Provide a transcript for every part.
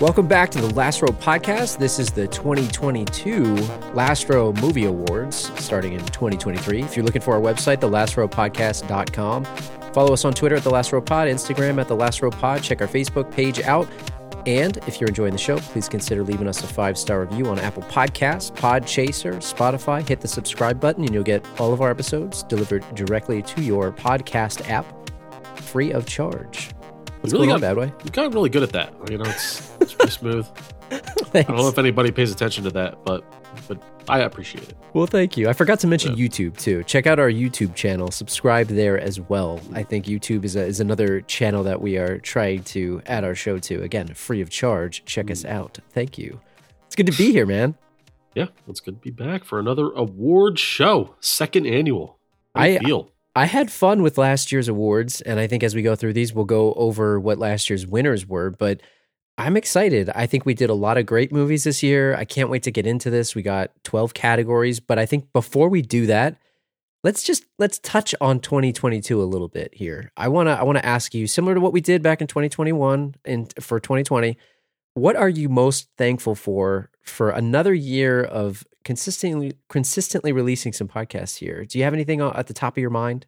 Welcome back to the Last Row podcast. This is the 2022 Last Row Movie Awards starting in 2023. If you're looking for our website, thelastrowpodcast.com. Follow us on Twitter at The Last Row Pod, Instagram at The Last Row Pod. Check our Facebook page out. And if you're enjoying the show, please consider leaving us a five star review on Apple Podcasts, Podchaser, Spotify. Hit the subscribe button and you'll get all of our episodes delivered directly to your podcast app free of charge. What's really going got, Badway? You got really good at that. You know, it's smooth. I don't know if anybody pays attention to that, but but I appreciate it. Well, thank you. I forgot to mention Yeah. YouTube too. Check out our YouTube channel. Subscribe there as well. I think YouTube is, a, is another channel that we are trying to add our show to. Again, free of charge. Check us mm. out. Thank you. It's good to be here, man. Yeah, it's good to be back for another award show, second annual. How do you I- feel. I had fun with last year's awards, and I think as we go through these, we'll go over what last year's winners were. But I'm excited. I think we did a lot of great movies this year. I can't wait to get into this. We got 12 categories, but I think before we do that, let's just let's touch on 2022 a little bit here. I want to I want to ask you similar to what we did back in 2021 and for 2020, what are you most thankful for for another year of consistently consistently releasing some podcasts here? Do you have anything at the top of your mind?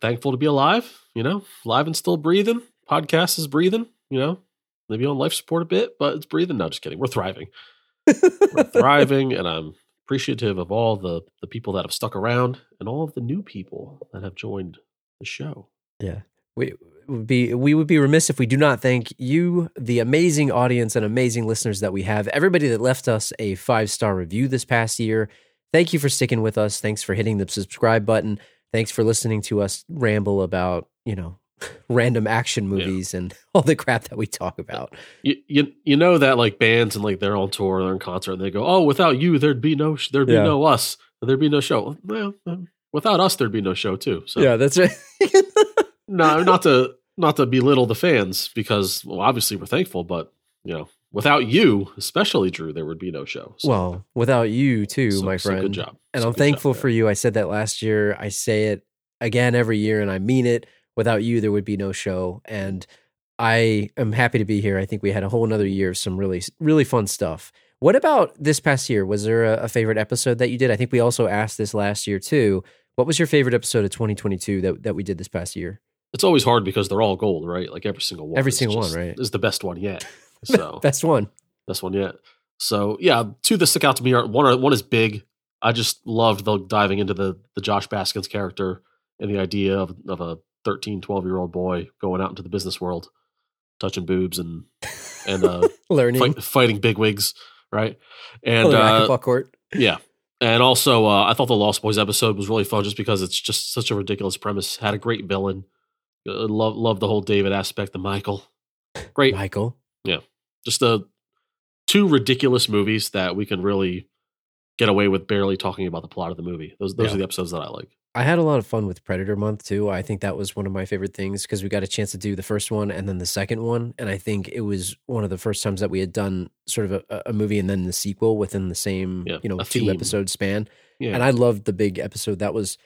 Thankful to be alive. You know, alive and still breathing. Podcast is breathing. You know, maybe on life support a bit, but it's breathing. No, just kidding. We're thriving. We're thriving, and I'm appreciative of all the the people that have stuck around and all of the new people that have joined the show. Yeah. We would be we would be remiss if we do not thank you, the amazing audience and amazing listeners that we have. Everybody that left us a five star review this past year. Thank you for sticking with us. Thanks for hitting the subscribe button. Thanks for listening to us ramble about, you know, random action movies and all the crap that we talk about. you, you you know that like bands and like they're on tour, they're in concert, and they go, "Oh, without you, there'd be no sh- there'd be Yeah. no us, there'd be no show." Well, um, without us, there'd be no show too. So Yeah, that's right. no, not to not to belittle the fans because well, obviously we're thankful, but you know, without you, especially Drew, there would be no show. So, well, without you too, so- my so friend. good job. And So I'm thankful job for you. I said that last year. I say it again every year, and I mean it. Without you, there would be no show. And I am happy to be here. I think we had a whole another year of some really, really fun stuff. What about this past year? Was there a, a favorite episode that you did? I think we also asked this last year too. What was your favorite episode of 2022 that, that we did this past year? It's always hard because they're all gold, right? Like every single one. Every single one, right. Is the best one yet. So Best one. best one yet. So yeah, two that stick out to me are one. Are, one is big. I just loved the diving into the the Josh Baskins character and the idea of of a 13, 12 year old boy going out into the business world, touching boobs and and uh, Learning. fight, fighting bigwigs, right? And uh, court. yeah. And also, uh, I thought the Lost Boys episode was really fun just because it's just such a ridiculous premise. Had a great villain. Uh, love love the whole David aspect. The Michael, great Michael. Yeah, just the two ridiculous movies that we can really get away with barely talking about the plot of the movie. Those those Yeah. are the episodes that I like. I had a lot of fun with Predator Month too. I think that was one of my favorite things because we got a chance to do the first one and then the second one, and I think it was one of the first times that we had done sort of a, a movie and then the sequel within the same Yeah, you know two theme. episode span. Yeah, And I loved the big episode. That was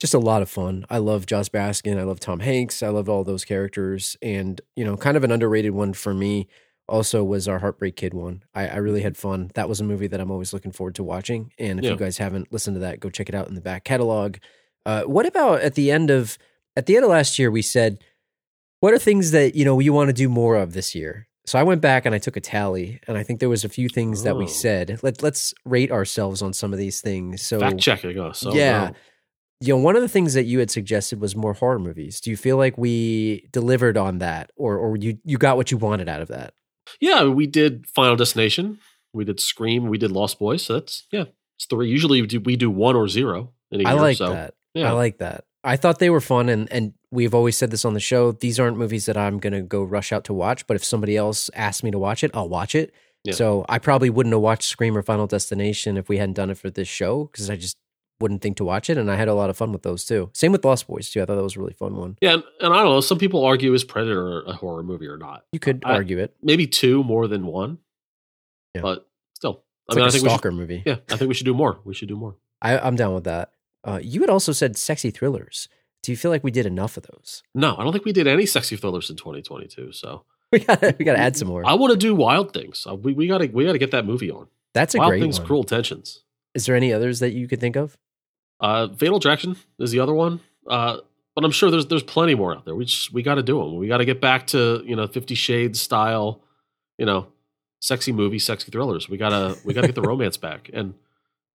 just a lot of fun. I love Josh Baskin. I love Tom Hanks. I loved all those characters. And, you know, kind of an underrated one for me also was our Heartbreak Kid one. I, I really had fun. That was a movie that I'm always looking forward to watching. And if Yeah. you guys haven't listened to that, go check it out in the back catalog. Uh, what about at the end of at the end of last year we said, what are things that, you know, you want to do more of this year? So I went back and I took a tally, and I think there was a few things that we Oh. said. Let, let's rate ourselves on some of these things. So fact checking us. Oh, Yeah. no. you know, one of the things that you had suggested was more horror movies. Do you feel like we delivered on that, or or you you got what you wanted out of that? yeah. We did Final Destination. We did Scream. We did Lost Boys. So that's yeah. It's three. Usually we do, we do one or zero in a I year. like so, that. Yeah. I like that. I thought they were fun, and and we've always said this on the show. These aren't movies that I'm gonna go rush out to watch, but if somebody else asks me to watch it, I'll watch it. Yeah. So I probably wouldn't have watched Scream or Final Destination if we hadn't done it for this show because I just wouldn't think to watch it, and I had a lot of fun with those too. Same with Lost Boys too. I thought that was a really fun one. Yeah, and, and I don't know. Some people argue is Predator a horror movie or not? You could I- argue it. Maybe two more than one. Yeah. But still, It's I mean, like I a think we should, stalker movie. yeah, I think we should do more. We should do more. I, I'm down with that. Uh, you had also said sexy thrillers. Do you feel like we did enough of those? No, I don't think we did any sexy thrillers in 2022. So We gotta we gotta add some more. I want to do Wild Things. Uh, we we gotta we gotta get that movie on. That's a Wild great Things, one. Cruel Intentions. Is there any others that you could think of? Uh, Fatal Attraction is the other one. Uh, but I'm sure there's there's plenty more out there. We just we got to do them. We got to get back to you know Fifty Shades style, you know, sexy movie, sexy thrillers. We gotta we gotta get the romance back, and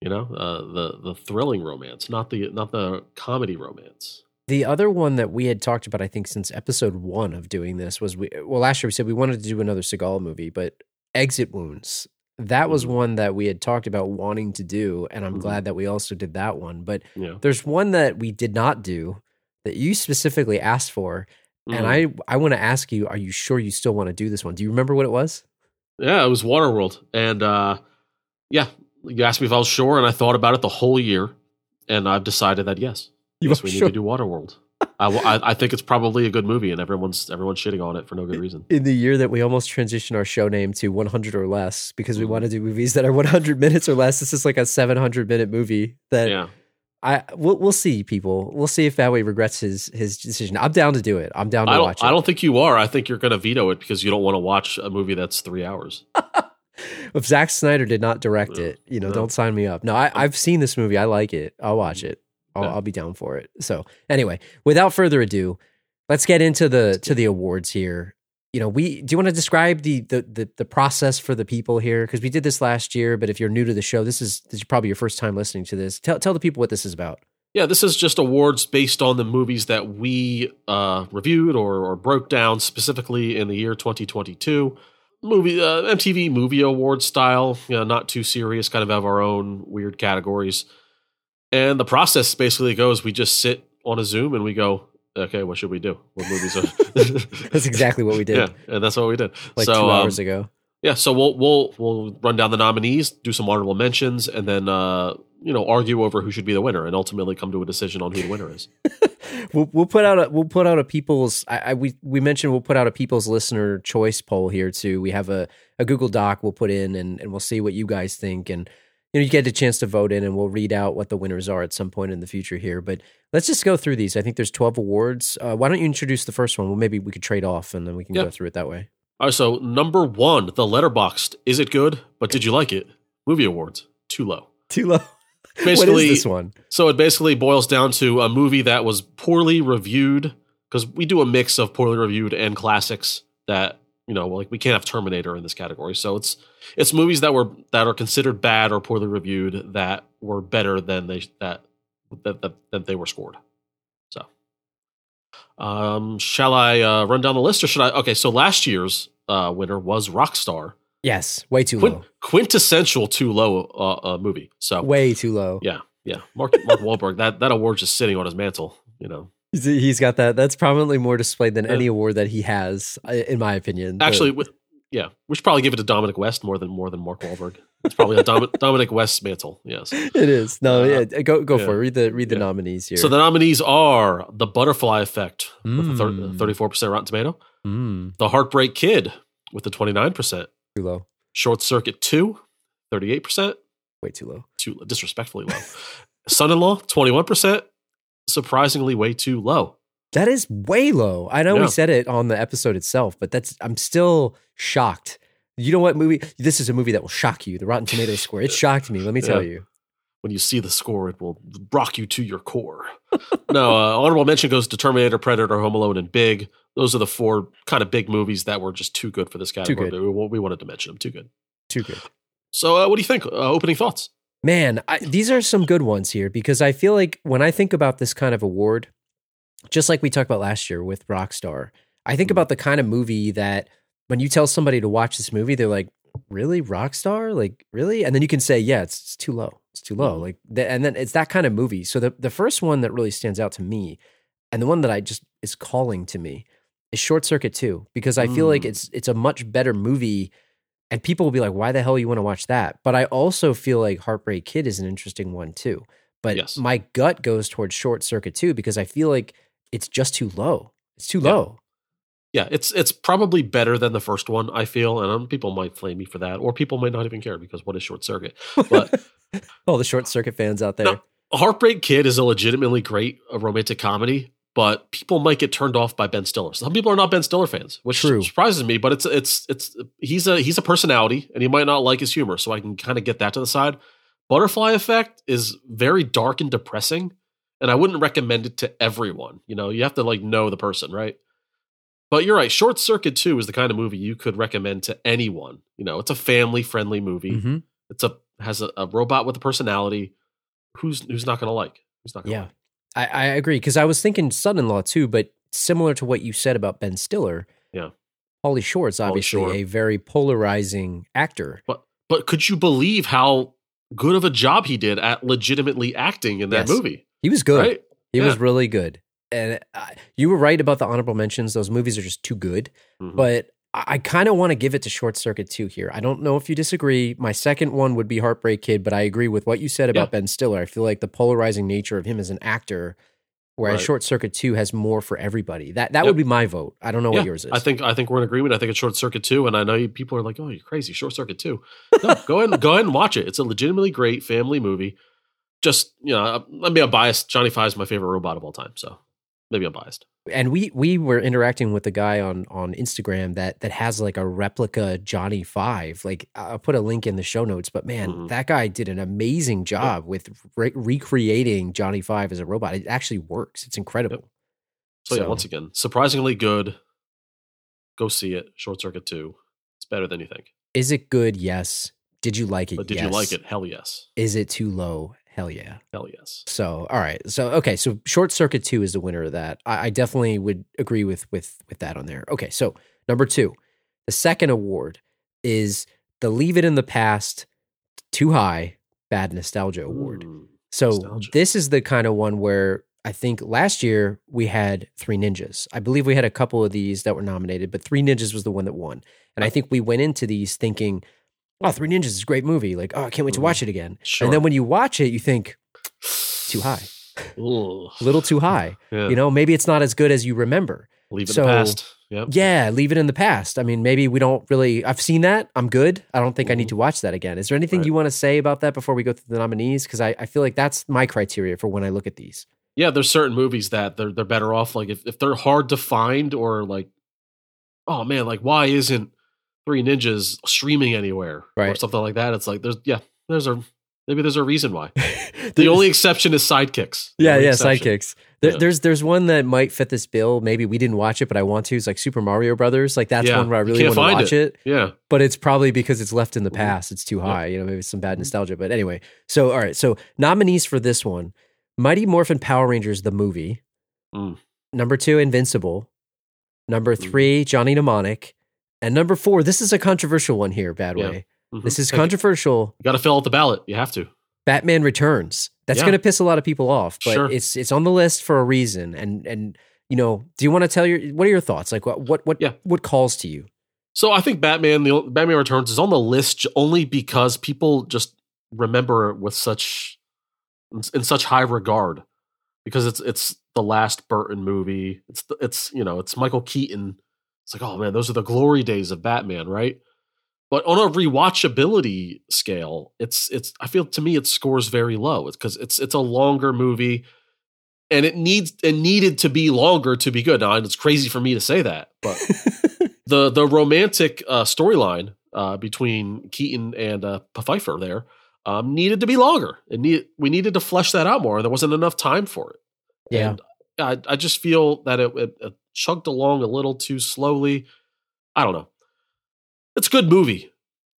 you know uh, the the thrilling romance, not the not the comedy romance. The other one that we had talked about, I think, since episode one of doing this was we. Well, last year we said we wanted to do another Seagal movie, but Exit Wounds. That was Mhm. one that we had talked about wanting to do, and I'm Mhm. glad that we also did that one. But Yeah, there's one that we did not do that you specifically asked for, and Mhm. I I want to ask you: Are you sure you still want to do this one? Do you remember what it was? yeah, it was Waterworld, and uh, yeah, you asked me if I was sure, and I thought about it the whole year, and I've decided that yes, You yes, we sure? need to do Waterworld. I think it's probably a good movie, and everyone's everyone's shitting on it for no good reason. in the year that we almost transitioned our show name to 100 or less because we Mhm. want to do movies that are 100 minutes or less. This is like a 700 minute movie that Yeah, I we'll, we'll see people. We'll see if Howie regrets his his decision. I'm down to do it. I'm down to watch it. I don't think you are. I think you're going to veto it because you don't want to watch a movie that's three hours. if Zack Snyder did not direct No, it, you know, no. don't sign me up. No, I, I've seen this movie. I like it. I'll watch it. I'll, Yeah. I'll be down for it. So anyway, without further ado, let's get into the to the awards here. You know, we do you want to describe the the the, the process for the people here because we did this last year. But if you're new to the show, this is this is probably your first time listening to this. Tell tell the people what this is about. Yeah, this is just awards based on the movies that we uh, reviewed or, or broke down specifically in the year 2022. Movie uh, MTV Movie award style, you know, not too serious. Kind of have our own weird categories. And the process basically goes: we just sit on a Zoom and we go, "Okay, what should we do? What movies are?" That's exactly what we did Yeah, and that's what we did. like so, two um, hours ago. Yeah, so we'll we'll we'll run down the nominees, do some honorable mentions, and then uh, you know argue over who should be the winner, and ultimately come to a decision on who the winner is. we'll we'll put out a we'll put out a people's I, I we we mentioned we'll put out a people's listener choice poll here too. We have a, a Google Doc we'll put in and, and we'll see what you guys think and you know you get a chance to vote in and we'll read out what the winners are at some point in the future here. But let's just go through these. I think there's 12 awards. Uh, why don't you introduce the first one? Well, maybe we could trade off and then we can Yeah. go through it that way. All right, so number one, the Letterboxd. Is it good? But did you like it? Movie awards too low. Too low. What Basically, is this one? so it basically boils down to a movie that was poorly reviewed because we do a mix of poorly reviewed and classics that you know like we can't have terminator in this category. So it's it's movies that were that are considered bad or poorly reviewed that were better than they that that that, that they were scored. So um shall i uh run down the list or should i? Okay so last year's uh winner was rockstar Yes, way too Quin- low. quintessential too low uh, uh movie so Way too low. yeah yeah mark mark Wahlberg that that award's just sitting on his mantle you know He's, got that. That's probably more displayed than Yeah. any award that he has, in my opinion. Actually, with, yeah, we should probably give it to Dominic West more than more than Mark Wahlberg. It's probably a Dom, Dominic West's mantle. Yes. It is. No, Uh, yeah, go go yeah. for it. Read the read the Yeah. nominees here. So the nominees are The Butterfly Effect with a Mm. thirty-four percent Rotten Tomato, mm, The Heartbreak Kid with a twenty-nine percent, too low. Short Circuit 2, 38 percent, Way too low. too disrespectfully low. Son-in-Law, twenty-one percent, surprisingly way too low. That is way low. I know Yeah. we said it on the episode itself, but that's I'm still shocked. You know what movie? This is a movie that will shock you. The Rotten Tomatoes score. It shocked me. Let me tell Yeah. you. when you see the score, it will rock you to your core. no, uh, honorable mention goes to Terminator, Predator, Home Alone, and Big. Those are the four kind of big movies that were just too good for this category. good. We, we wanted to mention them. Too good. Too good. So, uh, what do you think? Uh, opening thoughts? Man, I, these are some good ones here because I feel like when I think about this kind of award, just like we talked about last year with Rockstar, I think Mhm. about the kind of movie that when you tell somebody to watch this movie, they're like, "Really, Rockstar? Like, really?" And then you can say, "Yeah, it's, it's too low. It's too low." Mhm. Like, th- and then it's that kind of movie. So the the first one that really stands out to me, and the one that I just is calling to me, is Short Circuit Two because I feel like Mm. it's it's a much better movie and people will be like, why the hell you want to watch that? But I also feel like Heartbreak Kid is an interesting one too. But Yes. my gut goes towards Short Circuit too because I feel like it's just too low. It's too Yeah. low. Yeah, it's it's probably better than the first one. I feel, and um, people might flame me for that, or people might not even care because what is Short Circuit? But All the Short Circuit fans out there. No. Heartbreak Kid is a legitimately great uh, romantic comedy, but people might get turned off by Ben Stiller. Some people are not Ben Stiller fans, which True. surprises me. But it's it's it's he's a he's a personality, and he might not like his humor, so I can kind of get that to the side. Butterfly Effect is very dark and depressing, and I wouldn't recommend it to everyone. You know, you have to like know the person, right? But you're right. Short Circuit Two is the kind of movie you could recommend to anyone. You know, it's a family friendly movie. hmm It's a has a, a robot with a personality. Who's who's not going to like? Who's not going to Yeah. like? I, I agree because I was thinking son-in-law too, but similar to what you said about Ben Stiller. Yeah. Pauly Shore's Pauly obviously Shore. a very polarizing actor. But but could you believe how good of a job he did at legitimately acting in that Yes. movie? He was good. Right? He was really good. And uh, you were right about the honorable mentions. Those movies are just too good. Mhm. But I, kind of want to give it to Short Circuit too here. I don't know if you disagree. My second one would be Heartbreak Kid, but I agree with what you said about Yeah. Ben Stiller. I feel like the polarizing nature of him as an actor, whereas Right. Short Circuit 2 has more for everybody. That that Yep. would be my vote. I don't know Yeah, what yours is. I think I think we're in agreement. I think it's Short Circuit Two, and I know you, people are like, "Oh, you're crazy, Short Circuit too." No, go ahead, go ahead and watch it. It's a legitimately great family movie. Just you know, maybe I'm biased. Johnny Five is my favorite robot of all time, so maybe I'm biased. And we we were interacting with a guy on on Instagram that that has like a replica Johnny Five. Like I'll put a link in the show notes. But man, Mhm. that guy did an amazing job with re- recreating Johnny Five as a robot. It actually works. It's incredible. So, yeah, once again, surprisingly good. Go see it. Short Circuit two. It's better than you think. Is it good? Yes. Did you like it? But did you like it? Hell yes. Is it too low? Hell yeah. Hell yes. So all right. So okay. So Short Circuit Two is the winner of that. I, I definitely would agree with with with that on there. Okay. So number two, the second award is the Leave It in the Past, Too High, Bad Nostalgia Award. Mm. So Nostalgia. this is the kind of one where I think last year we had Three Ninjas. I believe we had a couple of these that were nominated, but Three Ninjas was the one that won. And I think we went into these thinking, "Oh, Three Ninjas is a great movie. Like, oh, I can't wait to watch it again." Sure. And then when you watch it, you think too high, a little too high. Yeah. You know, maybe it's not as good as you remember. leave it so- in the past. Yep. Yeah, leave it in the past. I mean, maybe we don't really. I've seen that. I'm good. I don't think I need Mhm. to watch that again. Is there anything Right. you want to say about that before we go through the nominees? Because I, I feel like that's my criteria for when I look at these. yeah, there's certain movies that they're they're better off. Like if, if they're hard to find or like, oh man, like why isn't Three Ninjas streaming anywhere or something like that? It's like there's yeah, there's a maybe there's a reason why. The only exception is sidekicks. The yeah, yeah, exception. sidekicks. There, Yeah. There's there's one that might fit this bill. Maybe we didn't watch it, but I want to. It's like Super Mario Brothers. Like that's Yeah, one where I really want to watch it. Yeah, but it's probably because it's left in the Mhm. past. It's too Yeah. high. You know, maybe it's some bad Mhm. nostalgia. But anyway, so all right. So nominees for this one: Mighty Morphin Power Rangers the movie. Mm. Number two, Invincible. Number Mm. three, Johnny Mnemonic. And number four, this is a controversial one here, Bad Yeah. Way. Mhm. This is Take controversial. You got to fill out the ballot. You have to. Batman Returns. That's Yeah. going to piss a lot of people off, but Sure. it's it's on the list for a reason. And and you know, do you want to tell your what are your thoughts? Like what what what Yeah. what calls to you? So I think Batman, the Batman Returns, is on the list only because people just remember it with such in such high regard because it's it's the last Burton movie. It's the, it's you know it's Michael Keaton. It's like oh man, those are the glory days of Batman, right? But on a rewatchability scale, it's it's I feel to me it scores very low. It's because it's it's a longer movie. And it needs it needed to be longer to be good. Now it's crazy for me to say that, but the the romantic uh, storyline uh, between Keaton and uh, Pfeiffer there um, needed to be longer. It need we needed to flesh that out more, and there wasn't enough time for it. Yeah. And I, I just feel that it, it, it chugged along a little too slowly. I don't know. It's a good movie,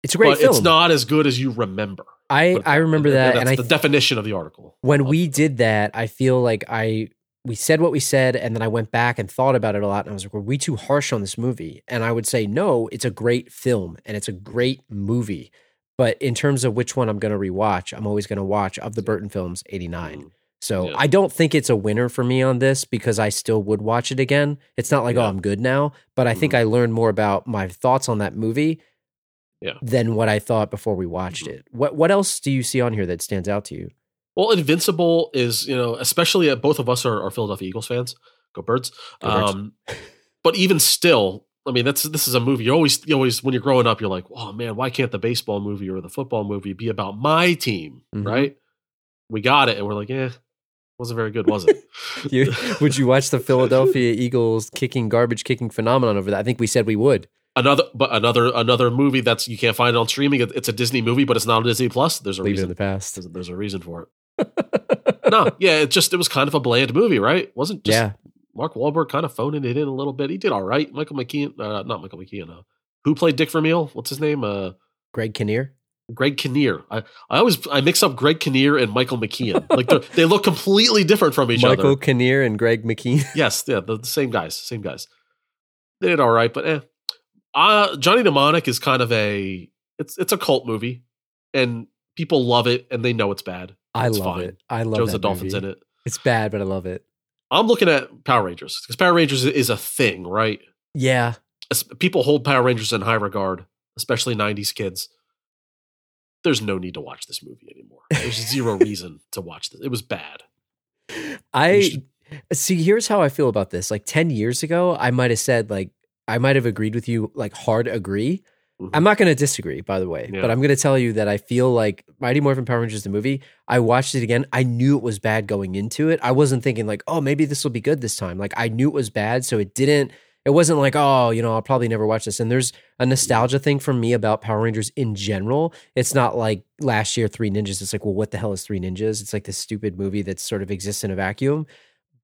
It's a great but film. it's not as good as you remember. I But- I remember that, that's and I the definition of the article. when we did that, I feel like I we said what we said, and then I went back and thought about it a lot, and I was like, "Were we too harsh on this movie?" And I would say, "No, it's a great film and it's a great movie." But in terms of which one I'm going to rewatch, I'm always going to watch of the Burton films '89. So Yeah. I don't think it's a winner for me on this because I still would watch it again. It's not like oh I'm good now, but I think Mhm. I learned more about my thoughts on that movie Yeah. than what I thought before we watched Mhm. it. What what else do you see on here that stands out to you? Well, Invincible is, you know, especially uh, both of us are, are Philadelphia Eagles fans. Go Birds. Go Birds. Um, but even still, I mean, that's this is a movie. You always, you always, when you're growing up, you're like, oh man, why can't the baseball movie or the football movie be about my team, Mhm. right? We got it, and we're like, eh, Wasn't very good, was it? You, would you watch the Philadelphia Eagles kicking garbage kicking phenomenon over that? I think we said we would. another, but another another movie that's you can't find it on streaming. It's a Disney movie, but it's not on Disney Plus. There's a Leave it in the past. There's, there's a reason for it. no, yeah, it just it was kind of a bland movie, right? Wasn't just yeah, Mark Wahlberg kind of phoning it in a little bit. He did all right. Michael McKean, uh, not Michael McKean. Uh, who played Dick Vermeil? What's his name? Uh, Greg Kinnear. Greg Kinnear. I, I always I mix up Greg Kinnear and Michael McKean. Like they're- look completely different from each Michael other. Michael Kinnear and Greg McKean. Yes, yeah, the, the same guys, same guys. They did all right, but eh. Uh, Johnny Mnemonic is kind of a it's it's a cult movie, and people love it, and they know it's bad. I It's love fine. it. I love Joe's that the Dolphins movie. in it. It's bad, but I love it. I'm looking at Power Rangers because Power Rangers is a thing, right? Yeah, People hold Power Rangers in high regard, especially '90s kids. There's no need to watch this movie anymore. There's zero reason to watch this. It was bad. I should- see. Here's how I feel about this. Like ten years ago, I might have said like I might have agreed with you, like hard agree. Mhm. I'm not going to disagree, by the way, Yeah. but I'm going to tell you that I feel like Mighty Morphin Power Rangers the movie. I watched it again. I knew it was bad going into it. I wasn't thinking like, oh, maybe this will be good this time. Like I knew it was bad, so it didn't. It wasn't like, oh, you know, I'll probably never watch this. And there's a nostalgia thing for me about Power Rangers in general. It's not like last year Three Ninjas. It's like, well, what the hell is Three Ninjas? It's like this stupid movie that sort of exists in a vacuum.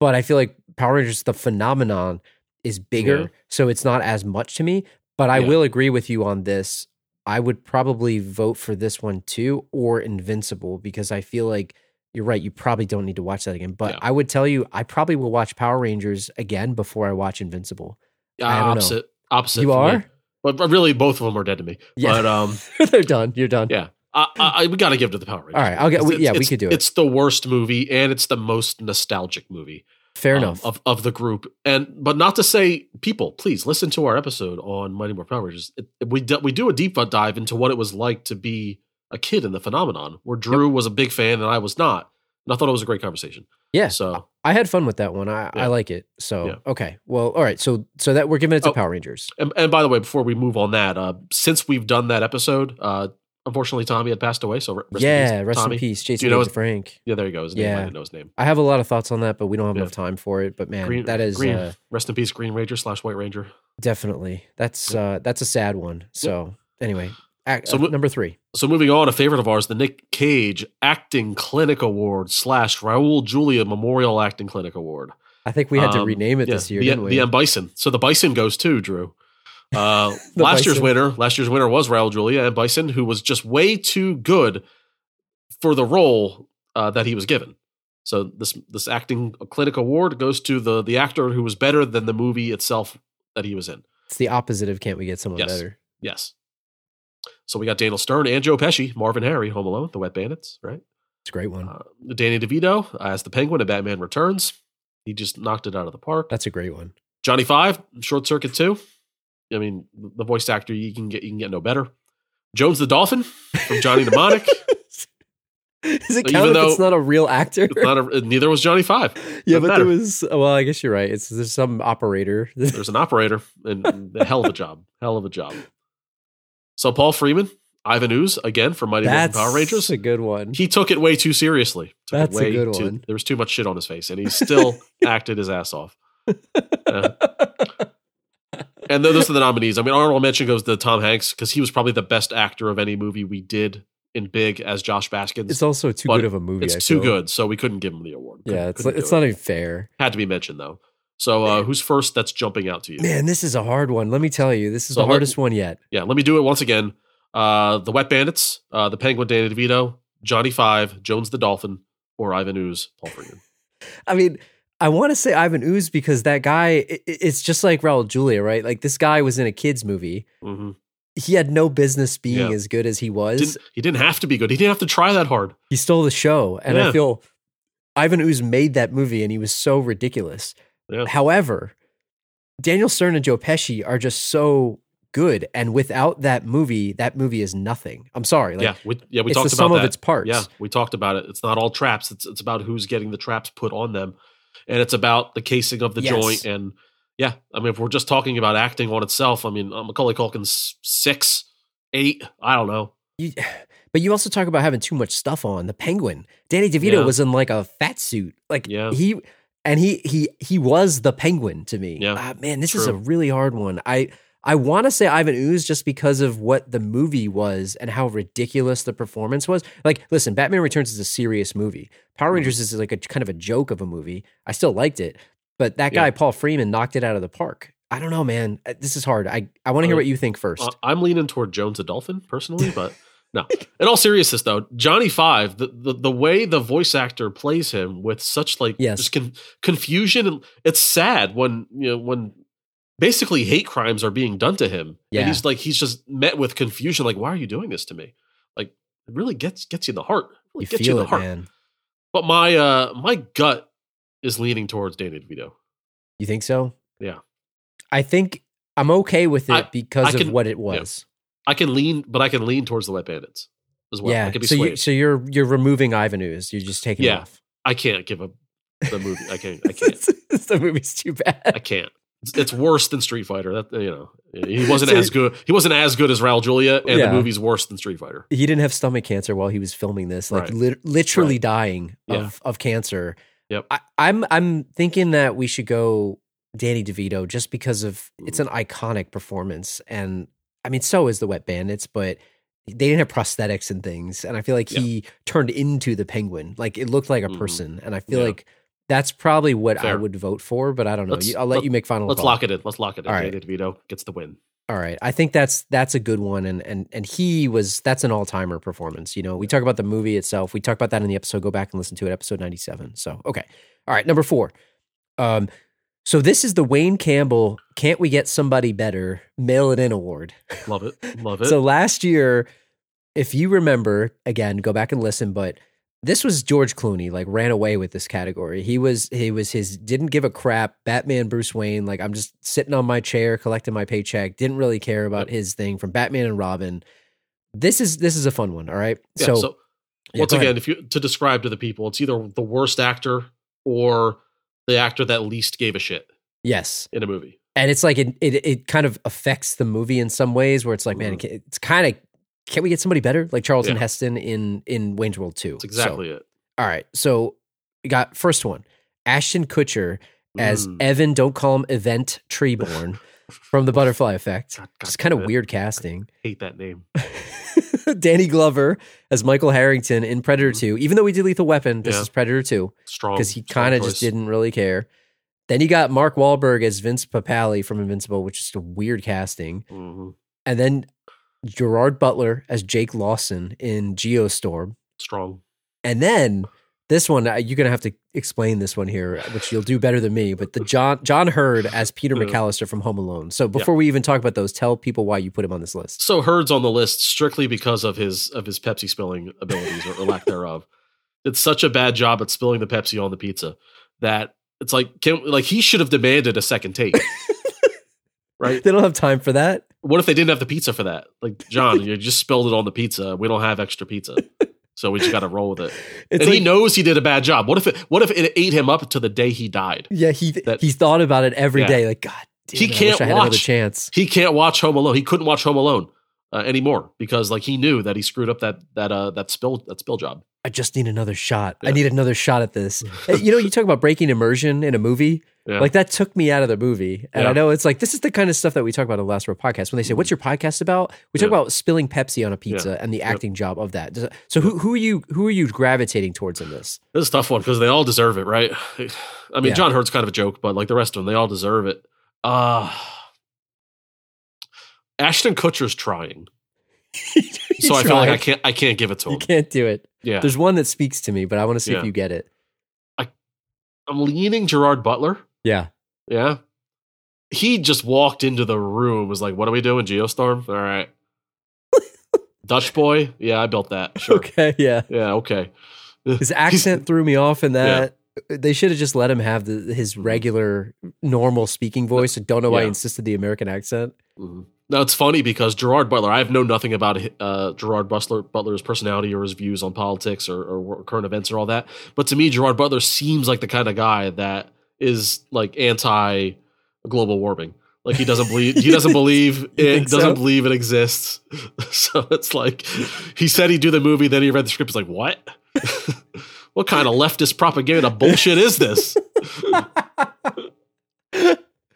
But I feel like Power Rangers, the phenomenon, is bigger, Yeah. so it's not as much to me. But I Yeah. will agree with you on this. I would probably vote for this one too, or Invincible, because I feel like you're right. You probably don't need to watch that again. But Yeah. I would tell you, I probably will watch Power Rangers again before I watch Invincible. I don't know. opposite. Opposite. you me. are? but really, both of them are dead to me. Yeah. But um, They're done. You're done. yeah, I, I, we got to give it to the Power Rangers. All right, I'll get- we- yeah, we could do it. It's the worst movie, and it's the most nostalgic movie. Fair um, enough. of of the group. And but not to say, people, please listen to our episode on Mighty Morphin Power Rangers. It, we do, we do a deep dive into what it was like to be a kid in the phenomenon, where Drew was a big fan and I was not. And I thought it was a great conversation. yeah. So I had fun with that one. I, I like it. So Yeah. okay. Well, all right. So so that we're giving it to Oh. Power Rangers. And, and by the way, before we move on that, uh, since we've done that episode, uh, unfortunately Tommy had passed away. So rest yeah, in peace, rest Tommy. in peace, Jason you know his- Frank. Yeah, there you go. His name. I Yeah. didn't know his name. I have a lot of thoughts on that, but we don't have Yeah. enough time for it. But man, Green, that is green. uh, rest in peace, Green Ranger slash White Ranger. definitely that's uh, that's a sad one. So anyway, act, So uh, number three. So moving on, a favorite of ours, the Nick Cage Acting Clinic Award slash Raul Julia Memorial Acting Clinic Award. I think we had to Um, rename it Yeah, this year, the, didn't we? the M Bison. So the Bison goes too, Drew. Uh, last year's winner, last year's winner was Raul Julia and Bison, who was just way too good for the role uh, that he was given. So this this acting clinic award goes to the the actor who was better than the movie itself that he was in. It's the opposite of can't we get someone Yes. better? Yes. So we got Daniel Stern and Joe Pesci, Marv and Harry, Home Alone, The Wet Bandits, right? It's a great one. Uh, Danny DeVito as the Penguin in Batman Returns. He just knocked it out of the park. That's a great one. Johnny Five, Short Circuit Two. I mean, the voice actor you can get you can get no better. Jones the Dolphin from Johnny Mnemonic. Does it Even count if it's not a real actor? It's not a, neither was Johnny Five. yeah, doesn't but matter. there was. Well, I guess you're right. It's there's some operator. There's an operator and a hell of a job. Hell of a job. So Paul Freeman, Ivan Ooze again from Mighty Morphin That's Power Rangers. a good one. He took it way too seriously. Took it That's a good too- one. There was too much shit on his face, and he still acted his ass off. Uh, and those are the nominees. I mean, honorable mention goes to Tom Hanks because he was probably the best actor of any movie we did in Big as Josh Baskins. it's also too good of a movie. It's I too feel. good, so we couldn't give him the award. Yeah, Couldn't- it's couldn't it's do not even fair. had to be mentioned though. So uh, who's first? That's jumping out to you. Man, this is a hard one. Let me tell you, this is So the let- hardest one yet. Yeah, let me do it once again. Uh, the Wet Bandits, uh, the Penguin, Danny DeVito, Johnny Five, Jones the Dolphin, or Ivan Ooze, Paul Freeman. I mean, I want to say Ivan Ooze because that guy, i- i- it's just like Raul Julia, right? Like this guy was in a kids movie. hmm He had no business being Yeah. as good as he was. Didn't, he didn't have to be good. He didn't have to try that hard. he stole the show, and I feel Ivan Ooze made that movie, and he was so ridiculous. Yeah. However, Daniel Stern and Joe Pesci are just so good, and without that movie, that movie is nothing. I'm sorry, like yeah, we, yeah, we it's talked the about sum that. of its parts. Yeah, we talked about it. It's not all traps. It's it's about who's getting the traps put on them, and it's about the casing of the Yes. joint. And yeah, I mean, if we're just talking about acting on itself, I mean, uh, Macaulay Culkin's six, eight, I don't know. You- But you also talk about having too much stuff on. The Penguin, Danny DeVito Yeah. was in like a fat suit, like Yeah. he and he he he was the Penguin to me. Yeah, Ah, man, this is a really hard one. I I want to say Ivan Ooze just because of what the movie was and how ridiculous the performance was. Like, listen, Batman Returns is a serious movie. Power Mm-hmm. Rangers is like a kind of a joke of a movie. I still liked it, but that Yeah. guy Paul Freeman knocked it out of the park. I don't know, man. Uh, This is hard. I I want to hear Uh, what you think first. Uh, I'm leaning toward Jones the Dolphin personally, but no. In all seriousness, though, Johnny Five, the, the the way the voice actor plays him with such like Yes. just con- confusion, and it's sad when you know when basically hate crimes are being done to him, Yeah. and he's like he's just met with confusion, like why are you doing this to me? Like it really gets gets you in the heart, it really you gets you in the it, heart. man. But my uh my gut is leaning towards Danny DeVito. You think so? Yeah. I think I'm okay with it I- because I of can- what it was. I can lean, but I can lean towards the Wet Bandits as well. Yeah. I can be so swayed. you so you're you're removing Ivan Ooze. You're just taking it Yeah. off. I can't give up the movie. I can't. I can't. the movie's too bad. I can't. It's, it's worse than Street Fighter. That you know, he wasn't So- as good. He wasn't as good as Raul Julia, and Yeah. the movie's worse than Street Fighter. he didn't have stomach cancer while he was filming this, like Right. lit- literally Right. dying of, Yeah. of cancer. Yep. I, I'm I'm thinking that we should go Danny DeVito just because of it's mm. an iconic performance, and I mean, so is the Wet Bandits, but they didn't have prosthetics and things, and I feel like Yeah. he turned into the Penguin, like it looked like a Mhm. person, and I feel Yeah. like that's probably what I would vote for, but I don't know. Let's- I'll let let- you make final. Let's call. lock it in. Let's lock it in. All right. Danny DeVito gets the win. All right. I think that's that's a good one and and and he was that's an all-timer performance. You know, we talk about the movie itself. We talk about that in the episode. Go back and listen to it, episode 97. So, okay. All right, number 4. Um so this is the Wayne Campbell Can't We Get Somebody Better Mail It In Award. Love it. Love it. So last year, if you remember, again, go back and listen, but this was George Clooney, like ran away with this category. He was he was his didn't give a crap Batman Bruce Wayne, like I'm just sitting on my chair collecting my paycheck, didn't really care about his thing from Batman and Robin. This is this is a fun one, all right? yeah, so, so, yeah, once go ahead. again, if you to describe to the people, it's either the worst actor or the actor that least gave a shit yes. in a movie. And it's like it, it it kind of affects the movie in some ways where it's like, man, Mhm. it's kind of can we get somebody better? Like Charlton Yeah. Heston in in Wayne's World 2. That's exactly it. All right. So we got first one Ashton Kutcher as Mm. Evan, don't call him Event Treborn from the Butterfly Effect. God, God It's kind of weird casting. Hate that name. Danny Glover as Michael Harrington in Predator 2. Even though we did Lethal Weapon, this Mm-hmm. Yeah. is Predator 2 Strong. because he kind of just didn't really care. Then you got Mark Wahlberg as Vince Papale from Invincible, which is a weird casting. Mhm. And then Gerard Butler as Jake Lawson in Geostorm. Strong. And then this one, you're gonna have to explain this one here, which you'll do better than me. But the John John Heard as Peter mm-hmm. McAllister from Home Alone. So before we even talk about those, tell people why you put him on this list. So Heard's on the list strictly because of his of his Pepsi spilling abilities or, or lack thereof. It's such a bad job at spilling the Pepsi on the pizza that it's like can, like he should have demanded a second take. right? They don't have time for that. What if they didn't have the pizza for that? Like John, you just spilled it on the pizza. We don't have extra pizza. So we just got to roll with it. It's and he knows he did a bad job. What if it what if it ate him up to the day he died? Yeah, he that- he's thought about it every Yeah. day. Like God, damn He it, can't wish I had watch. chance. He can't watch Home Alone. He couldn't watch Home Alone uh, anymore because like he knew that he screwed up that that uh that spill that spill job. I just need another shot. I need another shot at this. You know, you talk about breaking immersion in a movie. Yeah. Like that took me out of the movie. And I know it's like this is the kind of stuff that we talk about on the last row podcast. When they say, What's your podcast about? We talk Yeah. about spilling Pepsi on a pizza and the acting job of that. So who who are you who are you gravitating towards in this? This is a tough one because they all deserve it, right? I mean, Yeah. John Heard's kind of a joke, but like the rest of them, they all deserve it. Uh Ashton Kutcher's trying, so I feel like I can't I can't give it to him. You can't do it. Yeah, There's one that speaks to me, but I want to see if you get it. I'm leaning Gerard Butler. Yeah. Yeah, he just walked into the room, was like, "What are we doing, Geostorm? All right, Dutch boy. Yeah, I built that. Sure. Okay. Yeah. Yeah, okay. His accent threw me off in that. They should have just let him have the, his regular, normal speaking voice. I don't know why he Yeah. insisted the American accent. Mhm. Now it's funny because Gerard Butler. I have known nothing about uh, Gerard Butler, Butler's personality or his views on politics or, or current events or all that. But to me, Gerard Butler seems like the kind of guy that is like anti global warming. Like he doesn't believe he doesn't believe it doesn't so? believe it exists. so it's like he said he'd do the movie, then he read the script. He's like, what? what kind of leftist propaganda bullshit is this?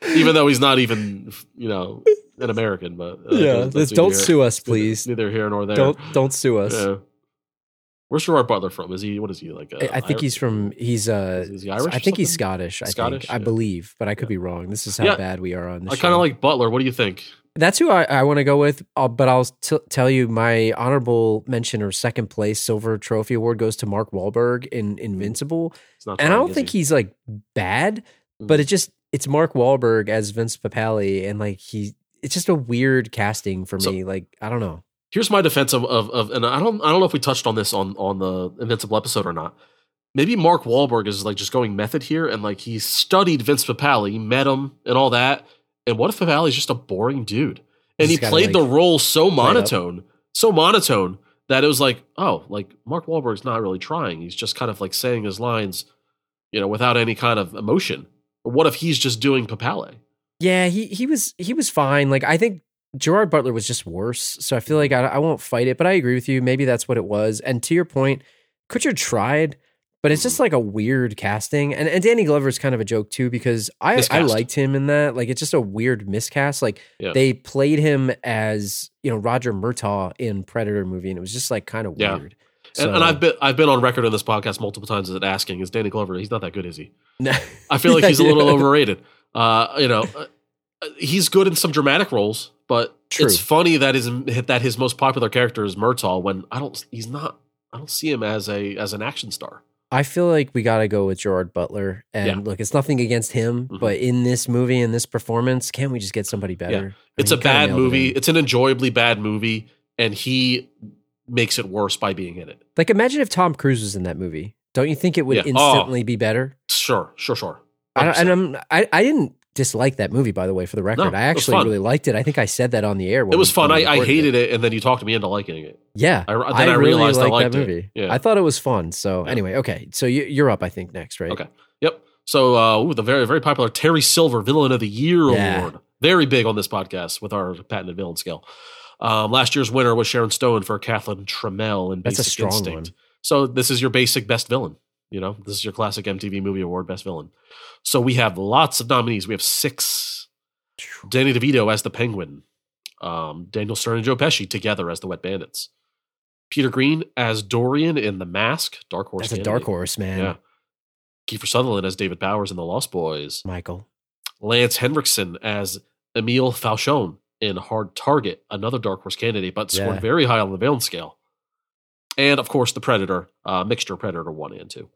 even though he's not even you know an American, but uh, yeah, that's don't sue us, please. Neither here nor there. Don't don't sue us. Yeah. Where's Gerard Butler from? Is he what is he like? I- I think Ir- he's from he's uh Is he Irish I think he's? Scottish. I Scottish? think I believe, but I could be wrong. This is how Yeah. bad we are on this. I kind of like Butler. What do you think? That's who I, I want to go with. Uh, but I'll t- tell you my honorable mention or second place silver trophy award goes to Mark Wahlberg in Invincible. And I don't think he? he's like bad, but it just it's Mark Wahlberg as Vince Papale, and like he it's just a weird casting for So- me. Like I don't know. Here's my defense of, of of and I don't I don't know if we touched on this on on the Invincible episode or not. Maybe Mark Wahlberg is like just going method here and like he studied Vince Papale, met him and all that. And what if Papale's just a boring dude? And He's he played like, the role so monotone, so monotone that it was like, oh, like Mark Wahlberg's not really trying. He's just kind of like saying his lines, you know, without any kind of emotion. But what if he's just doing Papale? Yeah, he he was he was fine. Like I think Gerard Butler was just worse. So I feel like I, I won't fight it, but I agree with you. Maybe that's what it was. And to your point, Kutcher tried, but it's just like a weird casting. And and Danny Glover's kind of a joke too because I I liked him in that. Like it's just a weird miscast. Like Yeah. they played him as you know Roger Murtaugh in Predator movie, and it was just like kind of Yeah. weird. And, and I've been I've been on record on this podcast multiple times as asking, is Danny Glover? He's not that good, is he? been. I feel like he's a little overrated. Uh, you know, uh, he's good in some dramatic roles, but True. it's funny that his that his most popular character is Murtaugh. When I don't, he's not. I don't see him as a as an action star. I feel like we got to go with Gerard Butler. And Yeah. look, it's nothing against him, Mhm. but in this movie, in this performance, can't we just get somebody better? I It's mean, a bad nailed it movie. It's an enjoyably bad movie, and he makes it worse by being in it. Like, imagine if Tom Cruise was in that movie. Don't you think it would Yeah. Oh. instantly be better? Sure, sure, sure. I, don't- and I'm, I, I didn't dislike that movie, by the way, for the record. No, I actually really liked it. I think I said that on the air. It was we- fun. I, I hated it, and then you talked me into liking it. Yeah, I- then I, I really realized I liked liked that it. movie. Yeah. I thought it was fun. So Yeah. anyway, okay. So you, you're up, I think, next, right? Okay. Yep. So, uh, ooh, the very, very popular Terry Silver Villain of the Year Yeah. award. Very big on this podcast with our patented villain scale. Um, last year's winner was Sharon Stone for Kathleen Trammell in That's a Basic strong Instinct. one. So this is your basic best villain. You know, this is your classic MTV Movie Award best villain. So we have lots of nominees. We have six. Danny DeVito as the Penguin. Um, Daniel Stern and Joe Pesci together as the Wet Bandits. Peter Green as Dorian in The Mask. Dark Horse. That's a candidate. dark horse, man. Yeah. Kiefer Sutherland as David Bowers in The Lost Boys. Michael. Lance Henriksen as Emil Fouchon in Hard Target, another Dark Horse candidate, but scored Yeah. very high on the Valence scale. And of course, the Predator, uh, mixture Predator 1 and 2.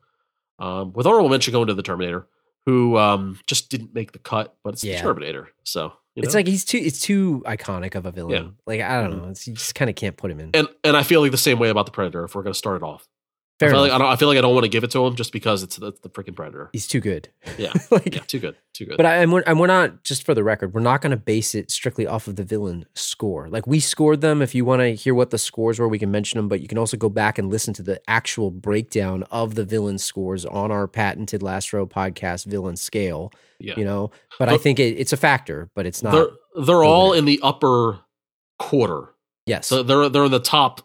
Um, with honorable mention going to the Terminator, who um, just didn't make the cut, but it's Yeah. the Terminator. So, you know. It's like he's too it's too iconic of a villain. Yeah. Like I don't Mhm. know. It's, you just kind of can't put him in. and and I feel like the same way about the Predator. If we're going to start it off, Fair I feel, like. I, don't, I feel like I don't want to give it to him just because it's the, the freaking Predator. he's too good. Yeah, like, yeah, too good, too good. But I, and, we're, and we're not just for the record. We're not going to base it strictly off of the villain score. Like we scored them. If you want to hear what the scores were, we can mention them. But you can also go back and listen to the actual breakdown of the villain scores on our patented Last Row podcast villain scale. yeah, You know, but I think it, it's a factor. But it's not. they're they're all in the upper quarter. yes. So they're they're in the top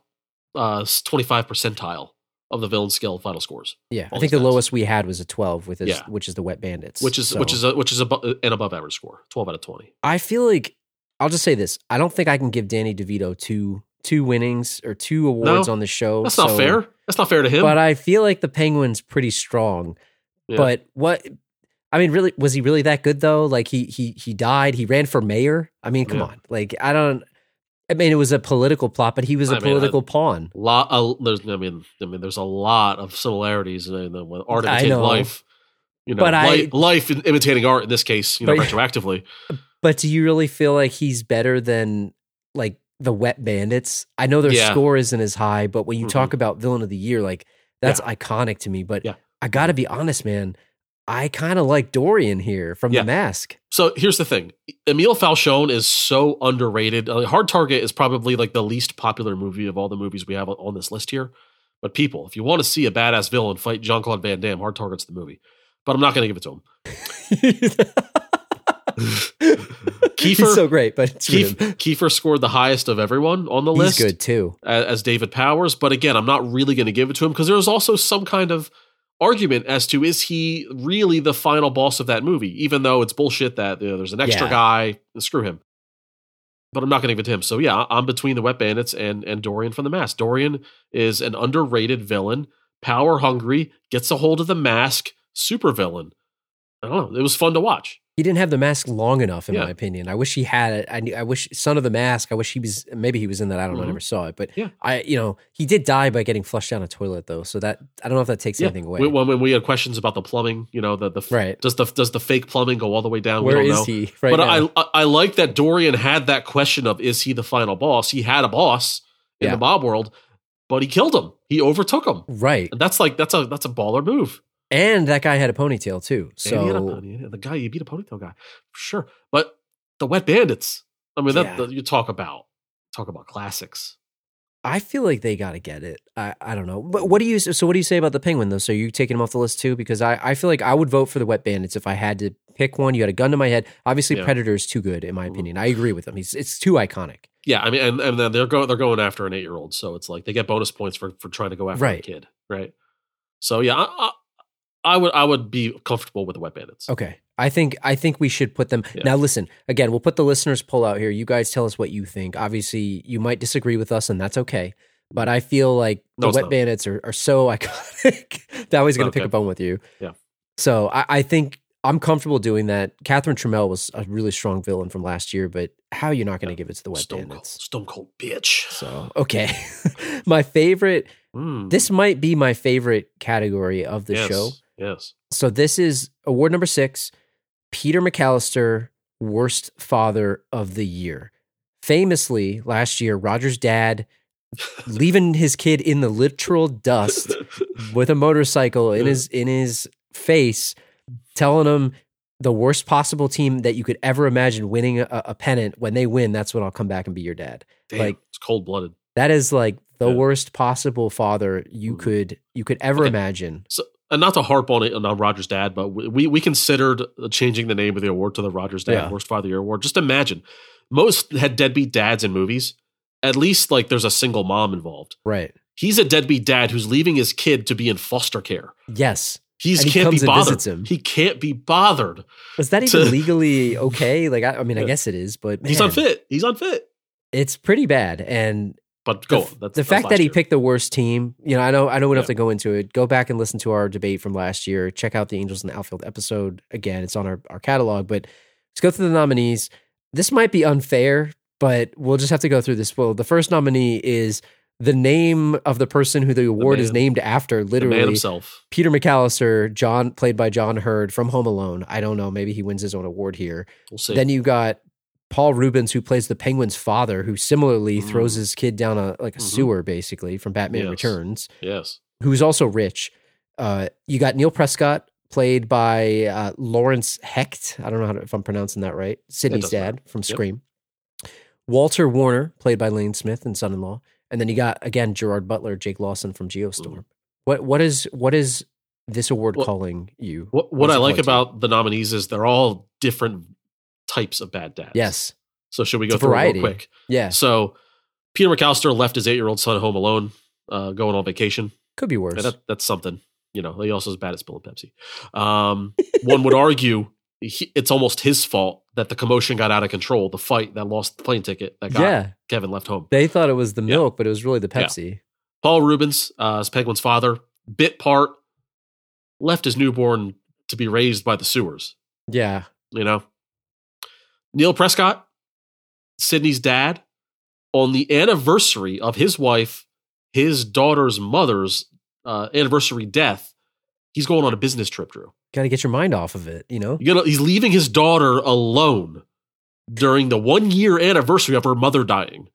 uh, twenty five percentile of the villain skill final scores, yeah. I think the lowest we had was a twelve, with his, Yeah. which is the Wet Bandits, which is So- which is a, which is an above average score, twelve out of twenty. I feel like I'll just say this. I don't think I can give Danny DeVito two two winnings or two awards No, on the show. That's not fair. That's not fair to him. But I feel like the Penguin's pretty strong. Yeah. But what I mean, really, was he really that good though? Like he he he died. He ran for mayor. I mean, come Yeah. on. Like I don't. I mean, it was a political plot, but he was a I mean, I- political pawn. lot uh, there's I mean I mean there's a lot of similarities in the with art imitating life. You know, But I- life imitating art in this case, you know, But- retroactively. But do you really feel like he's better than like the Wet Bandits? I know their Yeah. score isn't as high, but when you Mhm. talk about villain of the year, like that's iconic to me. But Yeah. I got to be honest, man. I kind of like Dorian here from Yeah. The Mask. So here's the thing: Emil Fouchon is so underrated. Hard Target is probably like the least popular movie of all the movies we have on- this list here. But people, if you want to see a badass villain fight Jean Claude Van Damme, Hard Target's the movie. But I'm not going to give it to him. He's Kiefer- so great, but screw Kiefer scored the highest of everyone on the he's list good too. a- as David Powers. But again, I'm not really going to give it to him because there's also some kind of argument as to is he really the final boss of that movie, even though it's bullshit that you know, there's an extra Yeah. guy. Screw him. But I'm not going to give it to him. So yeah, I'm between the Wet Bandits and and Dorian from the Mask. Dorian is an underrated villain, power hungry, gets a hold of the mask, super villain. I don't know. It was fun to watch. He didn't have the mask long enough, in Yeah. my opinion. I wish he had it. I, knew- I wish Son of the Mask. I wish he was. Maybe he was in that. I don't know. I Mhm. never saw it, but Yeah. I, you know, he did die by getting flushed down a toilet, though. So that I don't know if that takes anything away. When, when we had questions about the plumbing, you know, the the Right. does the does the fake plumbing go all the way down? Where we is don't know. he right but now? I, I I like that Dorian had that question of is he the final boss? He had a boss in Yeah. the mob world, but he killed him. He overtook him, right. and that's like that's a that's a baller move. And that guy had a ponytail too. And he had a So pony- the guy you beat a ponytail guy sure. But the Wet Bandits, I mean, that Yeah. you talk about talk about classics. I feel like they got to get it. I, I don't know. But what do you so what do you say about the penguin though? So you taking him off the list too? Because I, I feel like I would vote for the wet bandits if I had to pick one. You had a gun to my head. Obviously, Yeah. Predator is too good in my Mhm. opinion. I agree with him. He's it's too iconic. Yeah, I mean, and, and then they're going they're going after an eight year old, so it's like they get bonus points for for trying to go after a kid, right? So yeah, I, I, would I would be comfortable with the Wet Bandits. Okay. I think I think we should put them Yeah. now. Listen again. We'll put the listeners poll out here. You guys tell us what you think. Obviously, you might disagree with us, and that's okay. But I feel like the No, wet not. bandits are, are so iconic. that always going to pick Okay. a bone with you. Yeah. So I, I think I'm comfortable doing that. Catherine Tramell was a really strong villain from last year, but how are you're not going to Yeah. give it to the wet Stone Cold, bandits? Stone Cold bitch. So okay, my favorite. Mm, This might be my favorite category of the yes, show. Yes. So this is award number six Peter McAllister, worst father of the year. Famously, last year, Roger's dad leaving his kid in the literal dust with a motorcycle in his in his face, telling him the worst possible team that you could ever imagine winning a, a pennant. When they win, that's when I'll come back and be your dad. Damn, like- it's cold blooded. That is like the Yeah. worst possible father you could you could ever Okay. imagine. And not to harp on it on Roger's dad, but we we considered changing the name of the award to the Roger's Dad Yeah. Worst Father of the Year Award. Just imagine, most had deadbeat dads in movies. At least like there's a single mom involved. Right. He's a deadbeat dad who's leaving his kid to be in foster care. Yes. He's he can't comes be bothered. visits him. He can't be bothered. Is that To- even legally okay? Like, I, I mean, I guess it is, but He's unfit. He's unfit. It's pretty bad. And But the, go on. That's, the that's fact that he year. picked the worst team, you know, I know, I don't have Yeah. to go into it. Go back and listen to our debate from last year. Check out the Angels in the Outfield episode again. It's on our, our catalog. But let's go through the nominees. This might be unfair, but we'll just have to go through this. Well, the first nominee is the name of the person who the award is man. named after. the Literally, himself. Peter McAllister, John, played by John Heard from Home Alone. I don't know. Maybe he wins his own award here. We'll see. Then you got Paul Reubens, who plays the Penguin's father, who similarly Mm. throws his kid down a like a Mhm. sewer, basically from Batman Yes. Returns. yes. Who's also rich. Uh, you got Neil Prescott, played by uh, Lawrence Hecht. I don't know how to, if I'm pronouncing that right. Sydney's dad matter. from Yep. Scream. Walter Warner, played by Lane Smith and son-in-law, and then you got again Gerard Butler, Jake Lawson from Geostorm. What what is what is this award Mm-hmm. Calling you? What what I like calling to you? about the nominees is they're all different types of bad dads. Yes. So should we go through it variety. real quick? Yeah. So Peter McAllister left his eight year old son home alone, uh, going on vacation. Could be worse. And that, that's something. You know, he also is bad at spilling Pepsi. Um, one would argue he, it's almost his fault that the commotion got out of control, the fight that lost the plane ticket that got yeah. Kevin left home. They thought it was the Yeah. milk, but it was really the Yeah. Pepsi. Paul Reubens, uh, as Penguin's father, bit part, left his newborn to be raised by the sewers. Yeah. you know. Neil Prescott, Sydney's dad, on the anniversary of his wife, his daughter's mother's uh, anniversary death, he's going on a business trip, Drew. Got to get your mind off of it, you know? You know, he's leaving his daughter alone during the one year anniversary of her mother dying.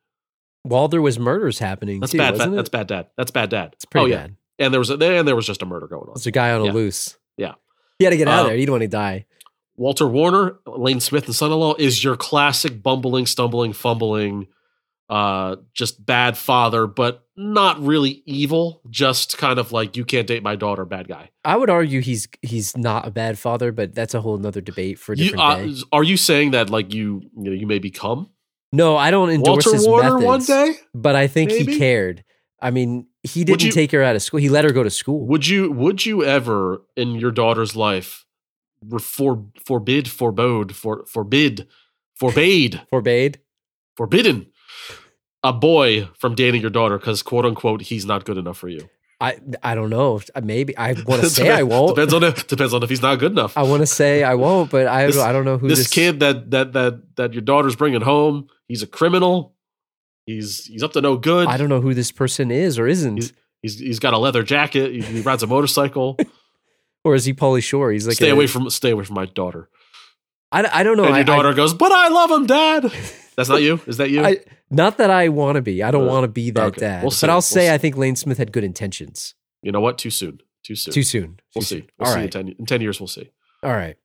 While there was murders happening, That's too, bad. wasn't it? That's bad dad. That's bad dad. It's pretty oh, yeah. bad. And there was a, and there was just a murder going on. It's a guy on a Yeah. loose. Yeah. He had to get out Uh, of there. He didn't want to die. Walter Warner, Lane Smith, and son-in-law is your classic bumbling, stumbling, fumbling uh, just bad father, but not really evil. Just kind of like you can't date my daughter, bad guy. I would argue he's he's not a bad father, but that's a whole nother debate for a You, different uh, day. are you saying that like you you know you may become No, I don't endorse Walter his Warner methods, one day? but I think Maybe? he cared. I mean, he didn't you- take her out of school. He let her go to school. Would you would you ever in your daughter's life for, forbid forebode for forbid forbade Forbade. forbidden a boy from dating your daughter because quote unquote he's not good enough for you? I I don't know. Uh, maybe I want to say I won't. Depends on if depends on if he's not good enough. I want to say I won't, but I This- I don't know who this, this, kid that that that that your daughter's bringing home, he's a criminal. He's he's up to no good. I don't know who this person is or isn't. He's- He's he's got a leather jacket. He, he rides a motorcycle. or is he Pauly Shore? He's like stay a- away from stay away from my daughter. I, I don't know. and I, your daughter goes, "But I love him, Dad." That's not you. Is that you? I, I, not that I want to be. I don't Uh, want to be that okay. dad. We'll but I'll We'll say see. I think Lane Smith had good intentions. you know what? Too soon. Too soon. Too soon. We'll Too see. soon. We'll All see in ten, in ten years. We'll see. All right.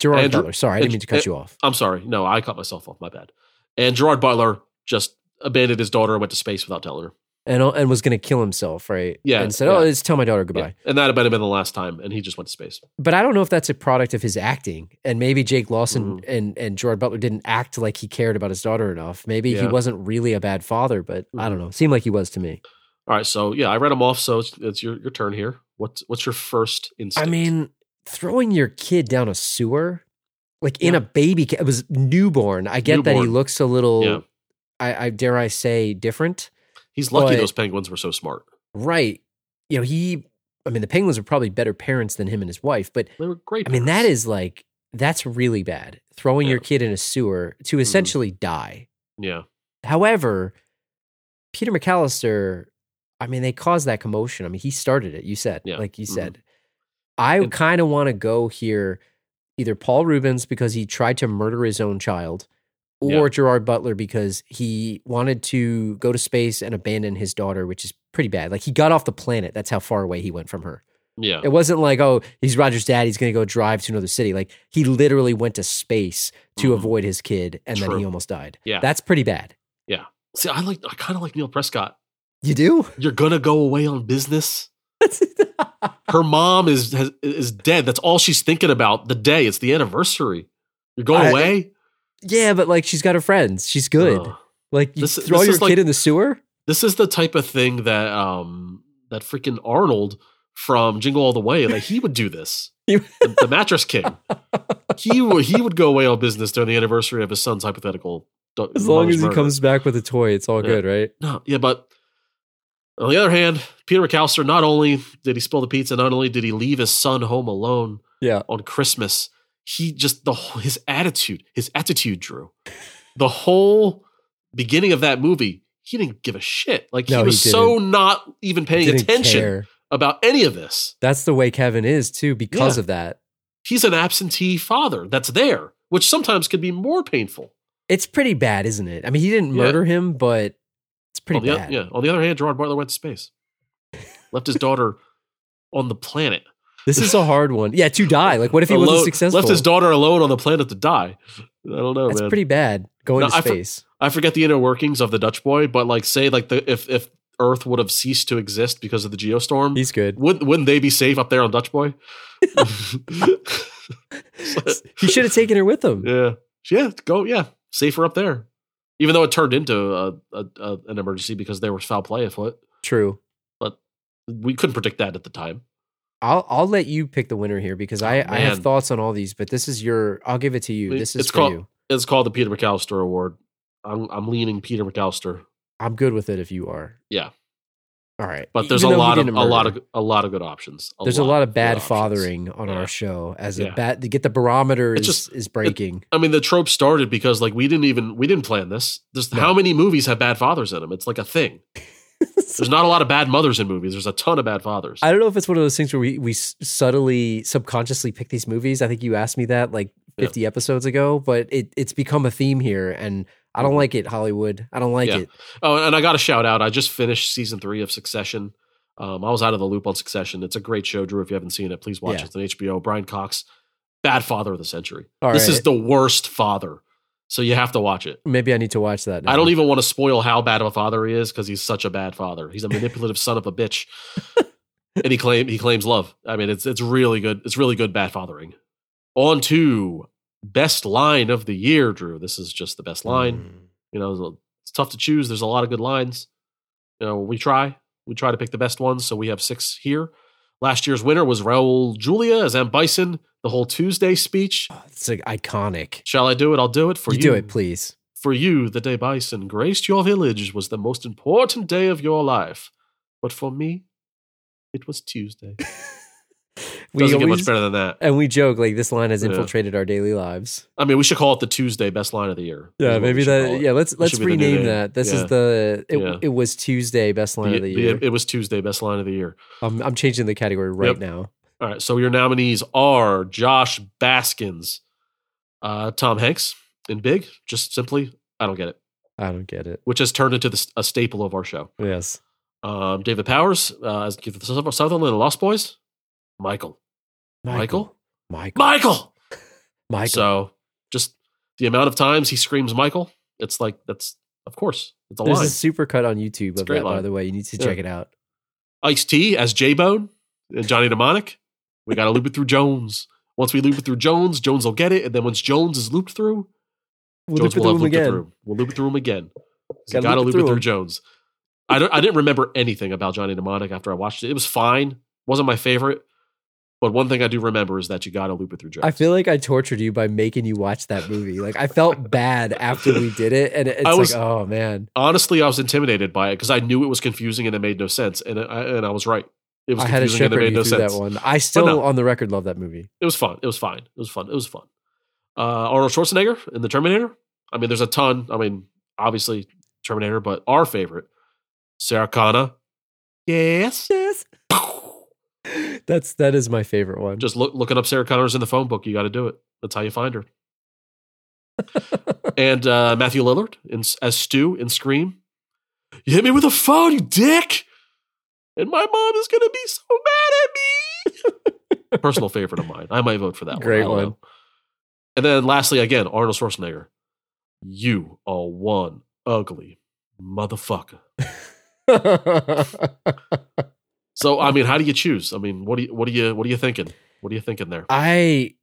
Gerard Butler. Sorry, I didn't mean to cut and- you off. I'm sorry. No, I cut myself off. My bad. And Gerard Butler just abandoned his daughter and went to space without telling her. And and was going to kill himself, right? Yeah, And said, "Oh, yeah. let's tell my daughter Yeah. goodbye." And that had been the last time. And he just went to space. But I don't know if that's a product of his acting. And maybe Jake Lawson Mhm. and and Gerard Butler didn't act like he cared about his daughter enough. Maybe he wasn't really a bad father, but I don't Mhm. know. Seemed like he was to me. All right. So yeah, I read them off. So it's, it's your your turn here. What's what's your first instinct? I mean, throwing your kid down a sewer, like in a baby, it was newborn. I get that he looks a little, Yeah. I, I dare I say, different. He's lucky but- those penguins were so smart. Right. You know, he, I mean, the Penguins are probably better parents than him and his wife, but They were great. I mean, that is like, that's really bad. Throwing your kid in a sewer to essentially die. yeah. However, Peter McAllister, I mean, they caused that commotion. I mean, he started it, you said, Yeah. like you Mhm. said. I kind of want to go here either Paul Reubens because he tried to murder his own child or Yeah. Gerard Butler because he wanted to go to space and abandon his daughter, which is pretty bad. Like he got off the planet. That's how far away he went from her. Yeah. It wasn't like, oh, he's Roger's dad. He's going to go drive to another city. Like he literally went to space to Mhm. avoid his kid and then he almost died. Yeah. That's pretty bad. Yeah. See, I like. I kind of like Neil Prescott. You do? You're gonna go away on business. Her mom is has, is dead. That's all she's thinking about. The day it's the anniversary. You're going I- away. Yeah, but like she's got her friends. She's good. Ugh. like you This- throw this your kid like- in the sewer? this is the type of thing that um that freaking Arnold from Jingle All the Way like he would do this. The, the Mattress King. He would he would go away on business during the anniversary of his son's hypothetical. As long as he murder. comes back with a toy, it's all Yeah. good, right? No, yeah, but on the other hand, Peter McAllister not only did he spill the pizza, not only did he leave his son home alone Yeah. on Christmas, he just the whole- his attitude, his attitude, Drew, the whole beginning of that movie, he didn't give a shit. Like No, he he was so not even paying attention care. about any of this. That's the way Kevin is too, because Yeah. of that. He's an absentee father that's there, which sometimes could be more painful. It's pretty bad, isn't it? I mean, he didn't Yeah. murder him, but it's pretty on the, bad. Yeah. On the other hand, Gerard Butler went to space, left his daughter on the planet. This is a hard one. Yeah, to die. Like, what if he wasn't Alone- successful? Left his daughter alone on the planet to die. I don't know, That's man. pretty bad. Going No, to I for- I forget the inner workings of the Dutch boy, but like, say, like the if if Earth would have ceased to exist because of the geostorm, He's good. wouldn't wouldn't they be safe up there on Dutch boy? He should have taken her with him. yeah, yeah, go, yeah, safer up there. Even though it turned into a, a, a, an emergency because there was foul play afoot, True. But we couldn't predict that at the time. I'll I'll let you pick the winner here because I, oh, I have thoughts on all these, but this is your. I'll give it to you. This is it's for called- you. It's called the Peter McAllister Award. I'm I'm leaning Peter McAllister, I'm good with it if you are. Yeah. All right. but there's Even a lot of a didn't lot of a lot of good options. there's a lot of bad options. fathering on Yeah. our show as a Yeah. bad to get the barometer It is, just- is breaking. I mean, the trope started because like we didn't even we didn't plan this. There's No. how many movies have bad fathers in them? It's like a thing. There's not a lot of bad mothers in movies. There's a ton of bad fathers. I don't know if it's one of those things where we we subtly subconsciously pick these movies. I think you asked me that like Yeah. 50 episodes ago, but it it's become a theme here and I don't like it Hollywood. I don't like Yeah. it. oh, and I got a shout out. I just finished season three of Succession. Um, I was out of the loop on Succession. It's a great show, Drew. If you haven't seen it, please watch Yeah. it. It's on HBO. Brian Cox, bad father of the century. All this right. is the worst father So you have to watch it. Maybe I need to watch that. I don't even want to spoil how bad of a father he is because he's such a bad father. He's a manipulative son of a bitch, and he claim he claims love. I mean, it's it's really good. It's really good bad fathering. On to best line of the year, Drew. This is just the best line. Mm. You know, it's tough to choose. There's a lot of good lines. You know, we try. We try to pick the best ones. So we have six here. Last year's winner was Raul Julia as M. Bison, the whole Tuesday speech. It's like iconic. Shall I do it? I'll do it for you you. do it, please. For you, the day Bison graced your village was the most important day of your life. But for me, it was Tuesday. We Doesn't get much better than that. And we joke like this line has Yeah. infiltrated our daily lives. I mean, we should call it the Tuesday best line of the year. Yeah, is what we maybe that. Yeah, let's let's should be the new rename that. This Yeah. is the. It, Yeah. it was Tuesday best line The- of the year. it was Tuesday best line of the year. I'm I'm changing the category right Yep. now. All right, so your nominees are Josh Baskins, uh, Tom Hanks in Big, just simply, I don't get it, I don't get it. which has turned into the, a staple of our show. Yes. Um, David Powers uh, as Sutherland and Lost Boys, Michael. Michael? Michael. Michael! Michael. So just the amount of times he screams Michael, it's like, that's, of course, it's a There's line. a super cut on YouTube It's of that, by the way. You need to Yeah. check it out. Ice T as J Bone and Johnny Mnemonic. We got to loop it through Jones. Once we loop it through Jones, Jones will get it. And then once Jones is looped through, We'll Jones loop it will through have looped it again. through. We'll loop it through him again. You Gotta got to loop it it through through. Jones. I don't. I didn't remember anything about Johnny Mnemonic after I watched it. It was fine. wasn't my favorite. But one thing I do remember is that you got to loop it through Jones. I feel like I tortured you by making you watch that movie. Like I felt bad after we did it, and it's was- like, oh man, honestly, I was intimidated by it because I knew it was confusing and it made no sense. And I, and I was right. It was I had to confusing and it shepherd made no sense. that one. I still, no. on the record, love that movie. It was fun. It was fine. It was fun. It was fun. Uh, Arnold Schwarzenegger in the Terminator. I mean, there's a ton. I mean, obviously Terminator, but our favorite, Sarah Connor. Yes. Yes, that's that is my favorite one. Just look, looking up Sarah Connor's in the phone book. You got to do it. That's how you find her. and uh, Matthew Lillard in, as Stu in Scream. You hit me with a phone, you dick. And my mom is gonna be so mad at me. Personal favorite of mine. I might vote for that one. Great I one. And then lastly, again, Arnold Schwarzenegger. You are one ugly motherfucker. So I mean, how do you choose? I mean, what do you what do you what are you thinking? What are you thinking there? I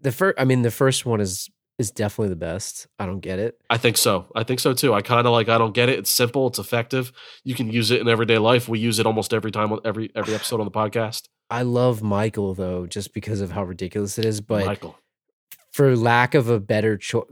the first. I mean, the first one is is definitely the best. I don't get it. I think so. I think so too. I kind of like. I don't get it. It's simple. It's effective. You can use it in everyday life. We use it almost every time on every every episode on the podcast. I love Michael though, just because of how ridiculous it is. But Michael. for lack of a better choice,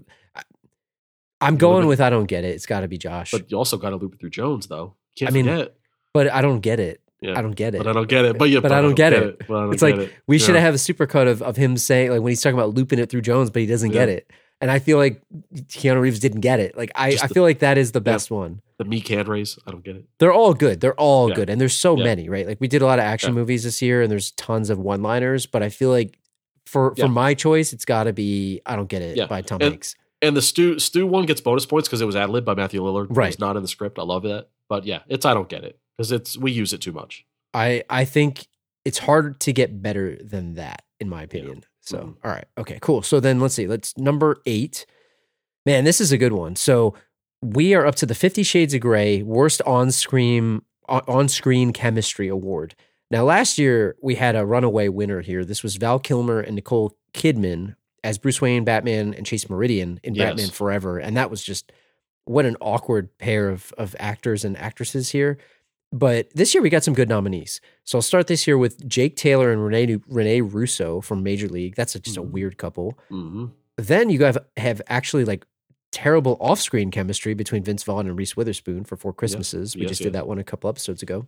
I'm going with I don't get it. It's got to be Josh. But you also got to loop it through Jones, though. Can't I mean, forget. but I don't get it. Yeah. I don't get it. But I don't get it. But yeah, But I don't get it. But don't It's get like it. we should Yeah. have a supercut of, of him saying like when he's talking about looping it through Jones, but he doesn't get it. And I feel like Keanu Reeves didn't get it. Like I, Just I the- feel like that is the best one. the me can raise. I don't get it. They're all good. They're all Yeah. good. And there's so Yeah. many, right? Like we did a lot of action Yeah. movies this year and there's tons of one liners, but I feel like for Yeah. for my choice, it's gotta be I don't get it Yeah. by Tom And- Hanks. And the Stu Stu one gets bonus points because it was ad lib by Matthew Lillard. It was Right. not in the script. I love that. But yeah, it's I don't get it because it's we use it too much. I I think it's hard to get better than that, in my opinion. So, Mhm. all right, okay, cool. So then let's see. Let's number eight. Man, this is a good one. So we are up to the Fifty Shades of Grey worst on screen on screen chemistry award. Now, last year we had a runaway winner here. This was Val Kilmer and Nicole Kidman as Bruce Wayne, Batman, and Chase Meridian in Yes. Batman Forever, and that was just what an awkward pair of of actors and actresses here. But this year we got some good nominees. So I'll start this year with Jake Taylor and Rene Rene Russo from Major League. That's a, just a Mhm. weird couple. hmm Then you have have actually like terrible off screen chemistry between Vince Vaughn and Reese Witherspoon for Four Christmases. We Yes, just yes. did that one a couple episodes ago.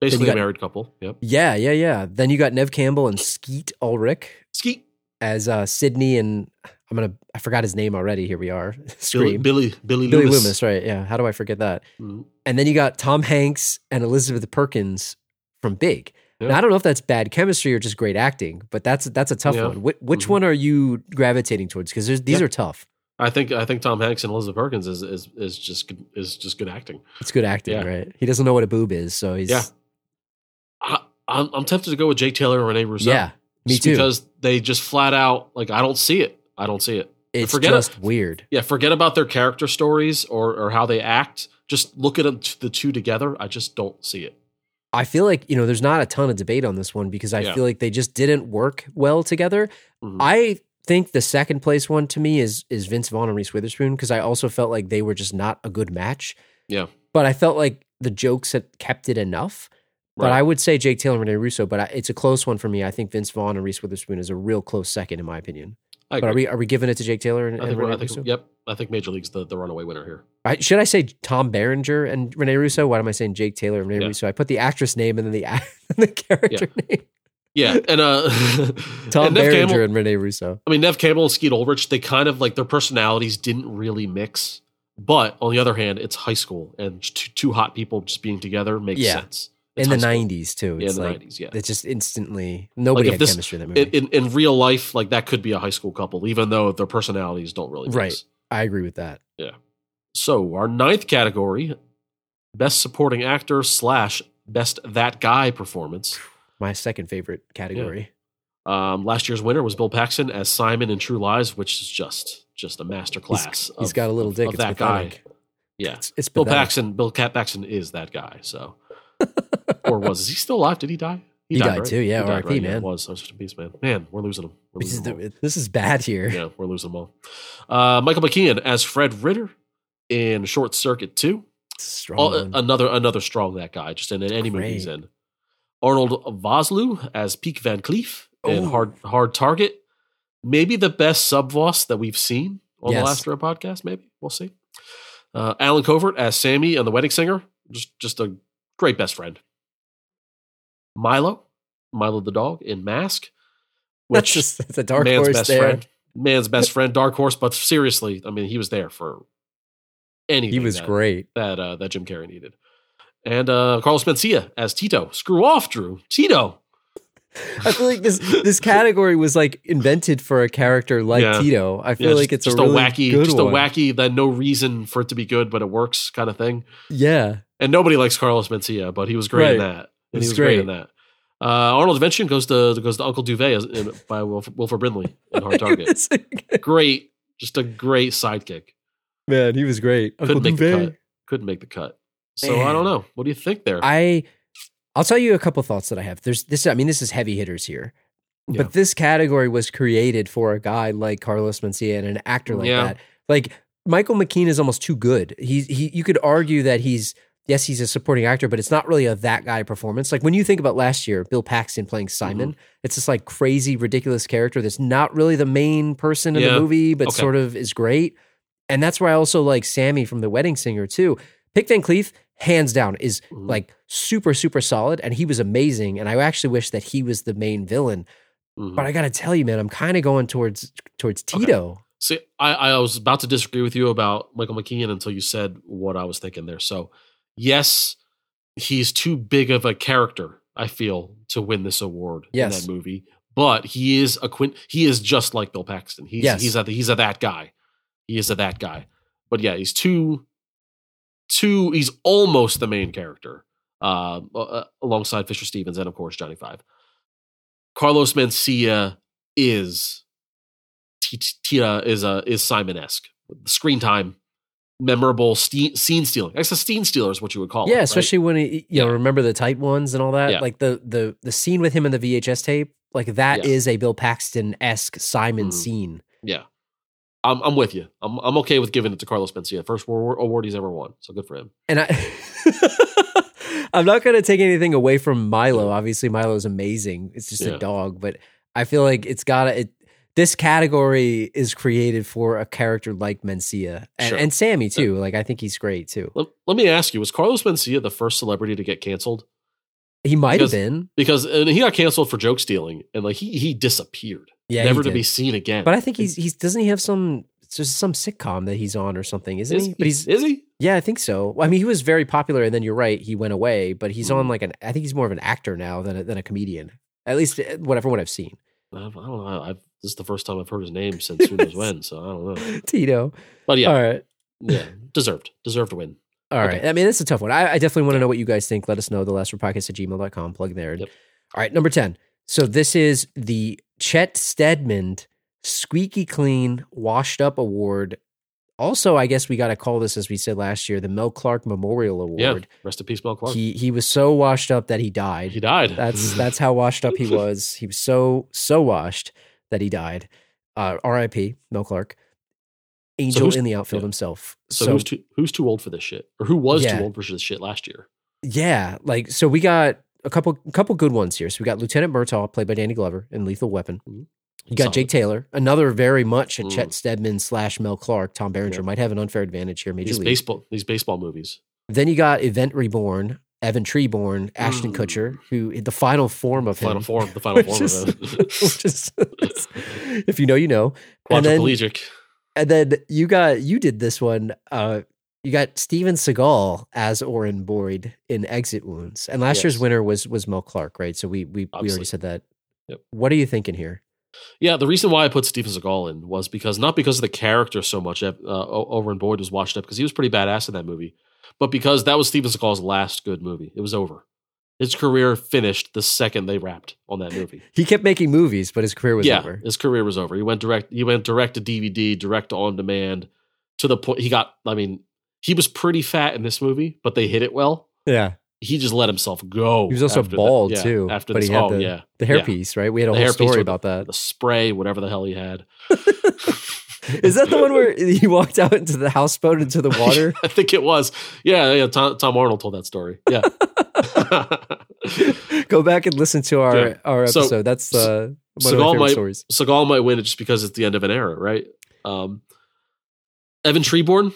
Basically got- a married couple. Yep. Yeah, yeah, yeah. Then you got Neve Campbell and Skeet Ulrich Skeet. As uh, Sydney and I'm gonna I forgot his name already. Here we are. Billy, Scream. Billy, Billy, Billy Loomis. Loomis, right? Yeah. How do I forget that? Mhm. And then you got Tom Hanks and Elizabeth Perkins from Big. Yeah. Now, I don't know if that's bad chemistry or just great acting, but that's that's a tough Yeah. one. Which, which Mhm. one are you gravitating towards? Because these Yeah. are tough. I think I think Tom Hanks and Elizabeth Perkins is is is just good, is just good acting. It's good acting, right? He doesn't know what a boob is, so he's Yeah. I, I'm I'm tempted to go with Jake Taylor and Rene Russo. yeah, me too. Because they just flat out like I don't see it. I don't see it. It's Forget just weird. Yeah, forget about their character stories or or how they act. Just look at them, the two together. I just don't see it. I feel like, you know, there's not a ton of debate on this one because I Yeah. feel like they just didn't work well together. Mhm. I think the second place one to me is is Vince Vaughn and Reese Witherspoon because I also felt like they were just not a good match. Yeah. But I felt like the jokes had kept it enough. But I would say Jake Taylor and Rene Russo, but I, it's a close one for me. I think Vince Vaughn and Reese Witherspoon is a real close second in my opinion. But are we are we giving it to Jake Taylor and, I think, we're- Rene I think Russo? yep. I think Major League's the, the runaway winner here. I, should I say Tom Berenger and Rene Russo? Why am I saying Jake Taylor and Rene Yeah. Russo? I put the actress name and then the act- the character name. Yeah, and uh, Tom and Berenger Campbell. and Rene Russo. I mean, Neve Campbell and Skeet Ulrich. They kind of like their personalities didn't really mix. But on the other hand, it's high school, and two, two hot people just being together makes Yeah. sense. In the school. '90s too. Yeah, It's in the like 90s, yeah. it's just instantly nobody if had this- chemistry in that movie. In, in real life, like that could be a high school couple, even though their personalities don't really mix. Right. I agree with that. Yeah. So our ninth category, best supporting actor slash best that guy performance. My second favorite category. Um, last year's winner was Bill Paxton as Simon in True Lies, which is just just a He's- masterclass. he's of- got a little dick. of it's that guy. Yeah, It's, it's Bill. Paxton. Bill Cat Paxton is that guy. So, or was is he still alive? Did he die? He died right? too, yeah, He died, RIP, Yeah, man. was such a beast, man. Man, we're losing him. We're losing them all. the- this is bad here. yeah, we're losing them all. Uh, Michael McKean as Fred Ritter in Short Circuit Two. Strong Oh, one. another another strong that guy, just in any movie he's in. Arnold Vosloo as Peak Van Cleaf in Oh. Hard Hard Target. Maybe the best sub Voss that we've seen on Yes. the last row podcast. Maybe we'll see. Uh, Allen Covert as Sammy and The Wedding Singer. Just just a great best friend. Milo, Milo the dog in Mask, That's which just that's a dark man's horse best there. friend. Man's best friend, Dark Horse. But seriously, I mean, he was there for anything. He was that, great. that uh, that Jim Carrey needed. And uh, Carlos Mencia as Tito. Screw off, Drew. Tito. I feel like this this category was like invented for a character like Yeah. Tito. I feel Yeah, like just, it's just a really wacky, good just one. a wacky that no reason for it to be good, but it works kind of thing. Yeah, And nobody likes Carlos Mencia, but he was great in that. And He's he was great. in that. Uh, Arnold Invention goes to goes to Uncle Douvee in, by Wilford, Wilford Brimley in Hard Target. Great, just a great sidekick. man, he was great. Couldn't Uncle make the cut. Couldn't make the cut. So I don't know. What do you think there? I I'll tell you a couple thoughts that I have. There's this I mean this is heavy hitters here. Yeah. But this category was created for a guy like Carlos Mencia and an actor like Yeah. that. Like Michael McKean is almost too good. He he you could argue that he's yes, he's a supporting actor, but it's not really a that guy performance. Like when you think about last year, Bill Paxton playing Simon, Mm-hmm. it's this like crazy, ridiculous character that's not really the main person in Yeah. the movie, but Okay. sort of is great. And that's why I also like Sammy from The Wedding Singer too. Pik Van Cleaf, hands down, is Mhm. like super, super solid, and he was amazing. And I actually wish that he was the main villain. Mhm. But I gotta tell you, man, I'm kind of going towards towards Okay. Tito. See, I, I was about to disagree with you about Michael McKean until you said what I was thinking there. So, yes, he's too big of a character, I feel, to win this award Yes. in that movie. But he is a quint. He is just like Bill Paxton. He's Yes. he's a he's a that guy. He is a that guy. But yeah, he's too too. He's almost the main character, uh, uh, alongside Fisher Stevens and of course Johnny Five. Carlos Mencia is T- T- Tia is a is Simon esque. Screen time, memorable ste- scene stealing. I guess a scene stealer is what you would call it. Yeah, right? especially when he, you know, remember the tight ones and all that. Yeah. Like the the the scene with him in the VHS tape, like that is Yeah. a Bill Paxton esque Simon Mhm. scene. Yeah, I'm I'm with you. I'm I'm okay with giving it to Carlos Mencia, first award award he's ever won. So good for him. And I, I'm not going to take anything away from Milo. Obviously, Milo's amazing. It's just Yeah. a dog, but I feel like it's got to. It, this category is created for a character like Mencia and, Sure. and Sammy too. Like I think he's great too. Let, let me ask you: Was Carlos Mencia the first celebrity to get canceled? He might have been. Because and he got canceled for joke stealing, and like he he disappeared, Yeah, never to be seen again. But I think he's he's doesn't he have some just some sitcom that he's on or something, isn't is, he? But he's is he? yeah, I think so. I mean, he was very popular, and then you're right, he went away. But he's Mhm. on like an I think he's more of an actor now than a, than a comedian. At least uh, whatever what I've seen. I don't know. I've, this is the first time I've heard his name since who knows when. So I don't know. Tito. But yeah, All right. yeah, deserved, deserved to win. All right. Okay. I mean, it's a tough one. I, I definitely want to know what you guys think. Let us know. The last podcast at gmail.com. Plug there. Yep. All right. Number 10. So this is the Chet Steadman squeaky clean, washed up award. Also, I guess we got to call this, as we said last year, the Mel Clark Memorial Award. Yeah. Rest in peace, Mel Clark. He, He he was so washed up that he died. he died. That's that's how washed up he was. He was so so washed that he died. Uh, R.I.P. Mel Clark, angel who's- in the outfield yeah. himself. so, So, who's too who's too old for this shit, or who was Yeah. too old for this shit last year? yeah, like so we got a couple couple good ones here. So we got Lieutenant Murtaugh, played by Danny Glover in Lethal Weapon. Mhm. You got Solid. Jake Taylor, another very much a Mm. Chet Steadman slash Mel Clark. Tom Berenger Yeah. might have an unfair advantage here. Major These league. baseball these baseball movies. Then you got Event Reborn, Evan Treborn, Ashton Mm. Kutcher, who the final form of Final him. form, the final form is- of is, if you know, you know. And then, Quadriplegic. and then you got you did this one. Uh, you got Steven Seagal as Orin Boyd in Exit Wounds, and last year's winner was was Mel Clark, right? So we we we already said that. Yep. What are you thinking here? Yeah, the reason why I put Steven Seagal in was because not because of the character so much. Uh, O- Boyd was washed up because he was pretty badass in that movie, but because that was Steven Seagal's last good movie. It was over. His career finished the second they wrapped on that movie. He kept making movies, but his career was yeah, over. his career was over. He went direct. He went direct to DVD, direct to on demand, to the point he got. I mean, he was pretty fat in this movie, but they hit it well. Yeah, He just let himself go. He was also bald, yeah, too, After but this, he had oh the- yeah, the Yeah. hairpiece, right? We had a The whole story about that. the spray, whatever the hell he had. Is that the one where he walked out into the houseboat into the water? I think it was. Yeah, yeah. Tom, Tom Arnold told that story. Yeah. Go back and listen to our Yeah. our So, episode. That's uh, one of my Seagal favorite might- stories. Seagal might win it just because it's the end of an era, right? Um, Evan Treborn.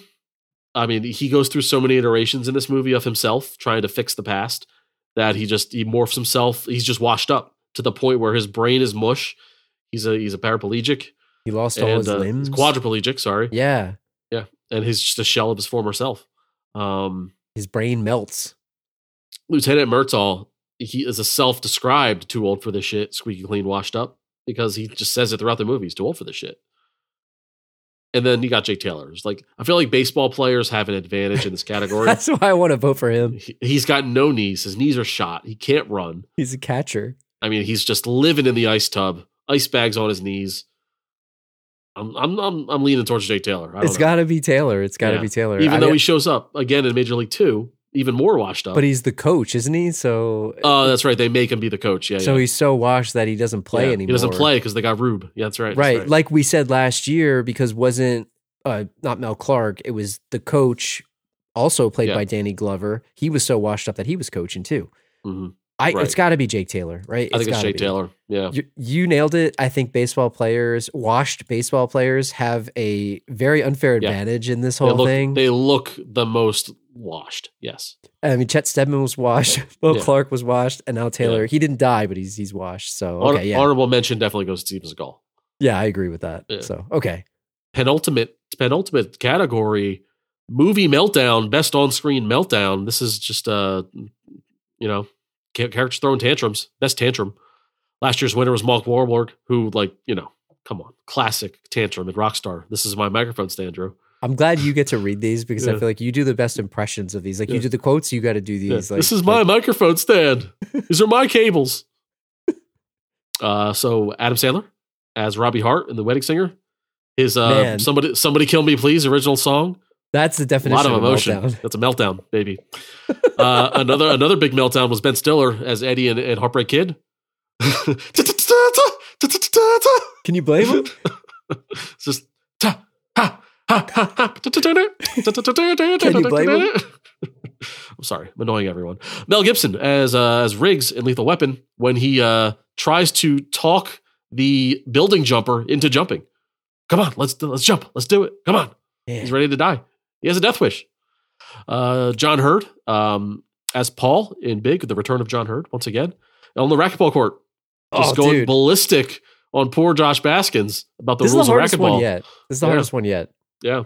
I mean, he goes through so many iterations in this movie of himself trying to fix the past that he just he morphs himself. He's just washed up to the point where his brain is mush. He's a he's a paraplegic He lost all and his uh, limbs. quadriplegic. Sorry, yeah, Yeah. and he's just a shell of his former self. Um, his brain melts. Lieutenant Murtaugh, he is a self-described too old for this shit, squeaky clean, washed up, because he just says it throughout the movie. He's too old for this shit. And then you got Jake Taylor. It's like I feel like baseball players have an advantage in this category. That's why I want to vote for him. He- he's got no knees. His knees are shot. He can't run. He's a catcher. I mean, he's just living in the ice tub, ice bags on his knees. I'm I'm I'm, I'm leaning towards Jake Taylor. I don't It's got to be Taylor. It's got to Yeah. be Taylor. even I though he shows up again in Major League Two, even more washed up. but he's the coach, isn't he? So Oh, that's right. They make him be the coach. Yeah. so yeah. he's so washed that he doesn't play Yeah, anymore. He doesn't play because they got Rube. Yeah, that's right. that's right. Like we said last year, because wasn't uh, not Mel Clark, it was the coach, also played by Danny Glover. He was so washed up that he was coaching too. Mhm. I Right. it's got to be Jake Taylor, right? I think it's Jake be. Taylor. Yeah. You, you nailed it. I think baseball players, washed baseball players, have a very unfair Yeah. advantage in this They whole look, thing. they look the most washed. Yes. I mean, Chet Steadman was washed, Will Yeah. Clark was washed, and now Taylor. Yeah. He didn't die, but he's he's washed. So okay, yeah, Honorable mention definitely goes to Steven Seagal. yeah, I agree with that. Yeah. So okay, Penultimate penultimate category movie meltdown, best on screen meltdown. This is just uh you know cha- characters throwing tantrums. Best tantrum. Last year's winner was Mark Wahlberg, who like you know come on classic tantrum at Rockstar. This is my microphone stand, Drew. I'm glad you get to read these because I feel like you do the best impressions of these. Like you do the quotes, you got to do Yeah, these. Like this is my like- microphone stand. These are my cables. Uh, so Adam Sandler as Robbie Hart in The Wedding Singer. His uh, Man. somebody somebody kill me please original song. That's the definition. A lot of of emotion. meltdown. That's a meltdown, baby. uh, another another big meltdown was Ben Stiller as Eddie and, and Heartbreak Kid. Can you blame him? It's just. Can you blame him? I'm sorry, I'm annoying everyone. Mel Gibson as uh, as Riggs in Lethal Weapon when he uh, tries to talk the building jumper into jumping. Come on, let's let's jump, let's do it. Come on, Man. he's ready to die. He has a death wish. Uh, John Heard um, as Paul in Big, The Return of John Heard once again on the racquetball court, just Oh, going dude. ballistic on poor Josh Baskins about the This rules the of hardest racquetball. yet. This is the Yeah. hardest one yet. Yeah.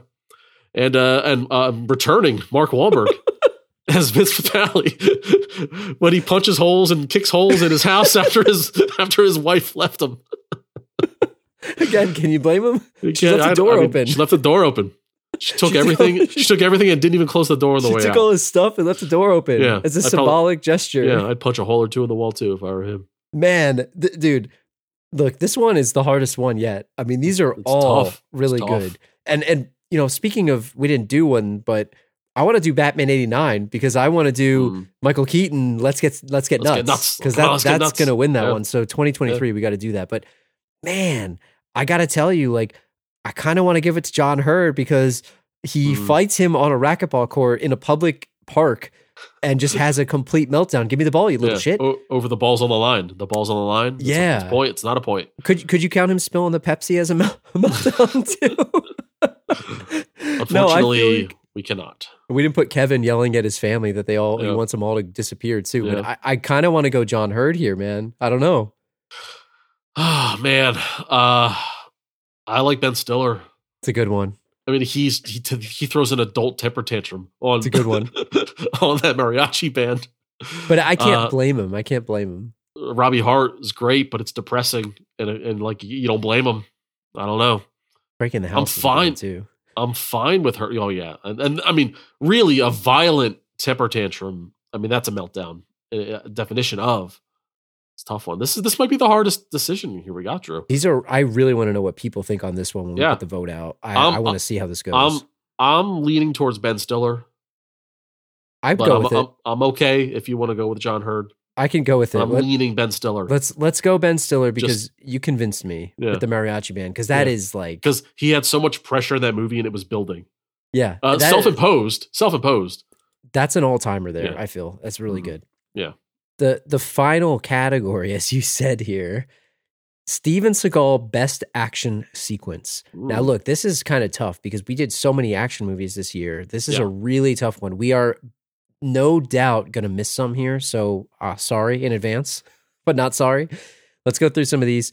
And uh and uh returning Mark Wahlberg as Vince Vitale when he punches holes and kicks holes in his house after his after his wife left him. Again, can you blame him? She left the door I mean, open. She left the door open. She took She took- everything. she took everything and didn't even close the door on the She way took all his stuff and left the door open. Yeah, it's a I probably- symbolic gesture. yeah, I'd punch a hole or two in the wall too if I were him. Man, th- dude, Look, this one is the hardest one yet. I mean, these are It's all tough. Really good. And and you know, speaking of, we didn't do one, but I want to do Batman '89 because I want to do Mm. Michael Keaton. Let's get let's get Let's nuts because that, that's nuts. gonna win that Yeah. one. So 2023, we got to do that. But man, I gotta tell you, like, I kind of want to give it to John Heard because he Mm. fights him on a racquetball court in a public park and just has a complete meltdown. Give me the ball, you little Yeah. shit. O- over the balls on the line. The balls on the line. It's a- Yeah. it's point. It's not a point. Could could you count him spilling the Pepsi as a mel- meltdown too? Unfortunately, like- we cannot. we didn't put Kevin yelling at his family that they all he wants them all to disappear too. But Yeah. I, I kind of want to go John Heard here, man. I don't know. Ah man, uh, I like Ben Stiller. It's a good one. I mean, he's he, t- he throws an adult temper tantrum on It's a good one. on that mariachi band. But I can't Uh, blame him. I can't blame him. Robbie Hart is great, but it's depressing, and and like you don't blame him. I don't know. Breaking the house. I'm house. is good fine. too. I'm fine with her. Oh yeah, and, and I mean, really, a violent temper tantrum. I mean, that's a meltdown. uh, definition of. It's a tough one. This is this might be the hardest decision here we got, Drew. These are. I really want to know what people think on this one when we put the vote out. I, Um, I want to see how this goes. I'm I'm leaning towards Ben Stiller, I'd go. I'm with it. I'm I'm okay if you want to go with John Heard. I can go with it. I'm Let, leaning Ben Stiller let's let's go Ben Stiller because Just- you convinced me Yeah. with the mariachi band because that Yeah. is like because he had so much pressure in that movie and it was building. yeah Uh, self-imposed, self-imposed. that's an all timer there. Yeah. I feel that's really Mhm. good. Yeah. The the final category, as you said here, Steven Seagal best action sequence. Now look, this is kind of tough because we did so many action movies this year. This is Yeah. a really tough one. We are no doubt going to miss some here, so uh, sorry in advance, but not sorry. Let's go through some of these.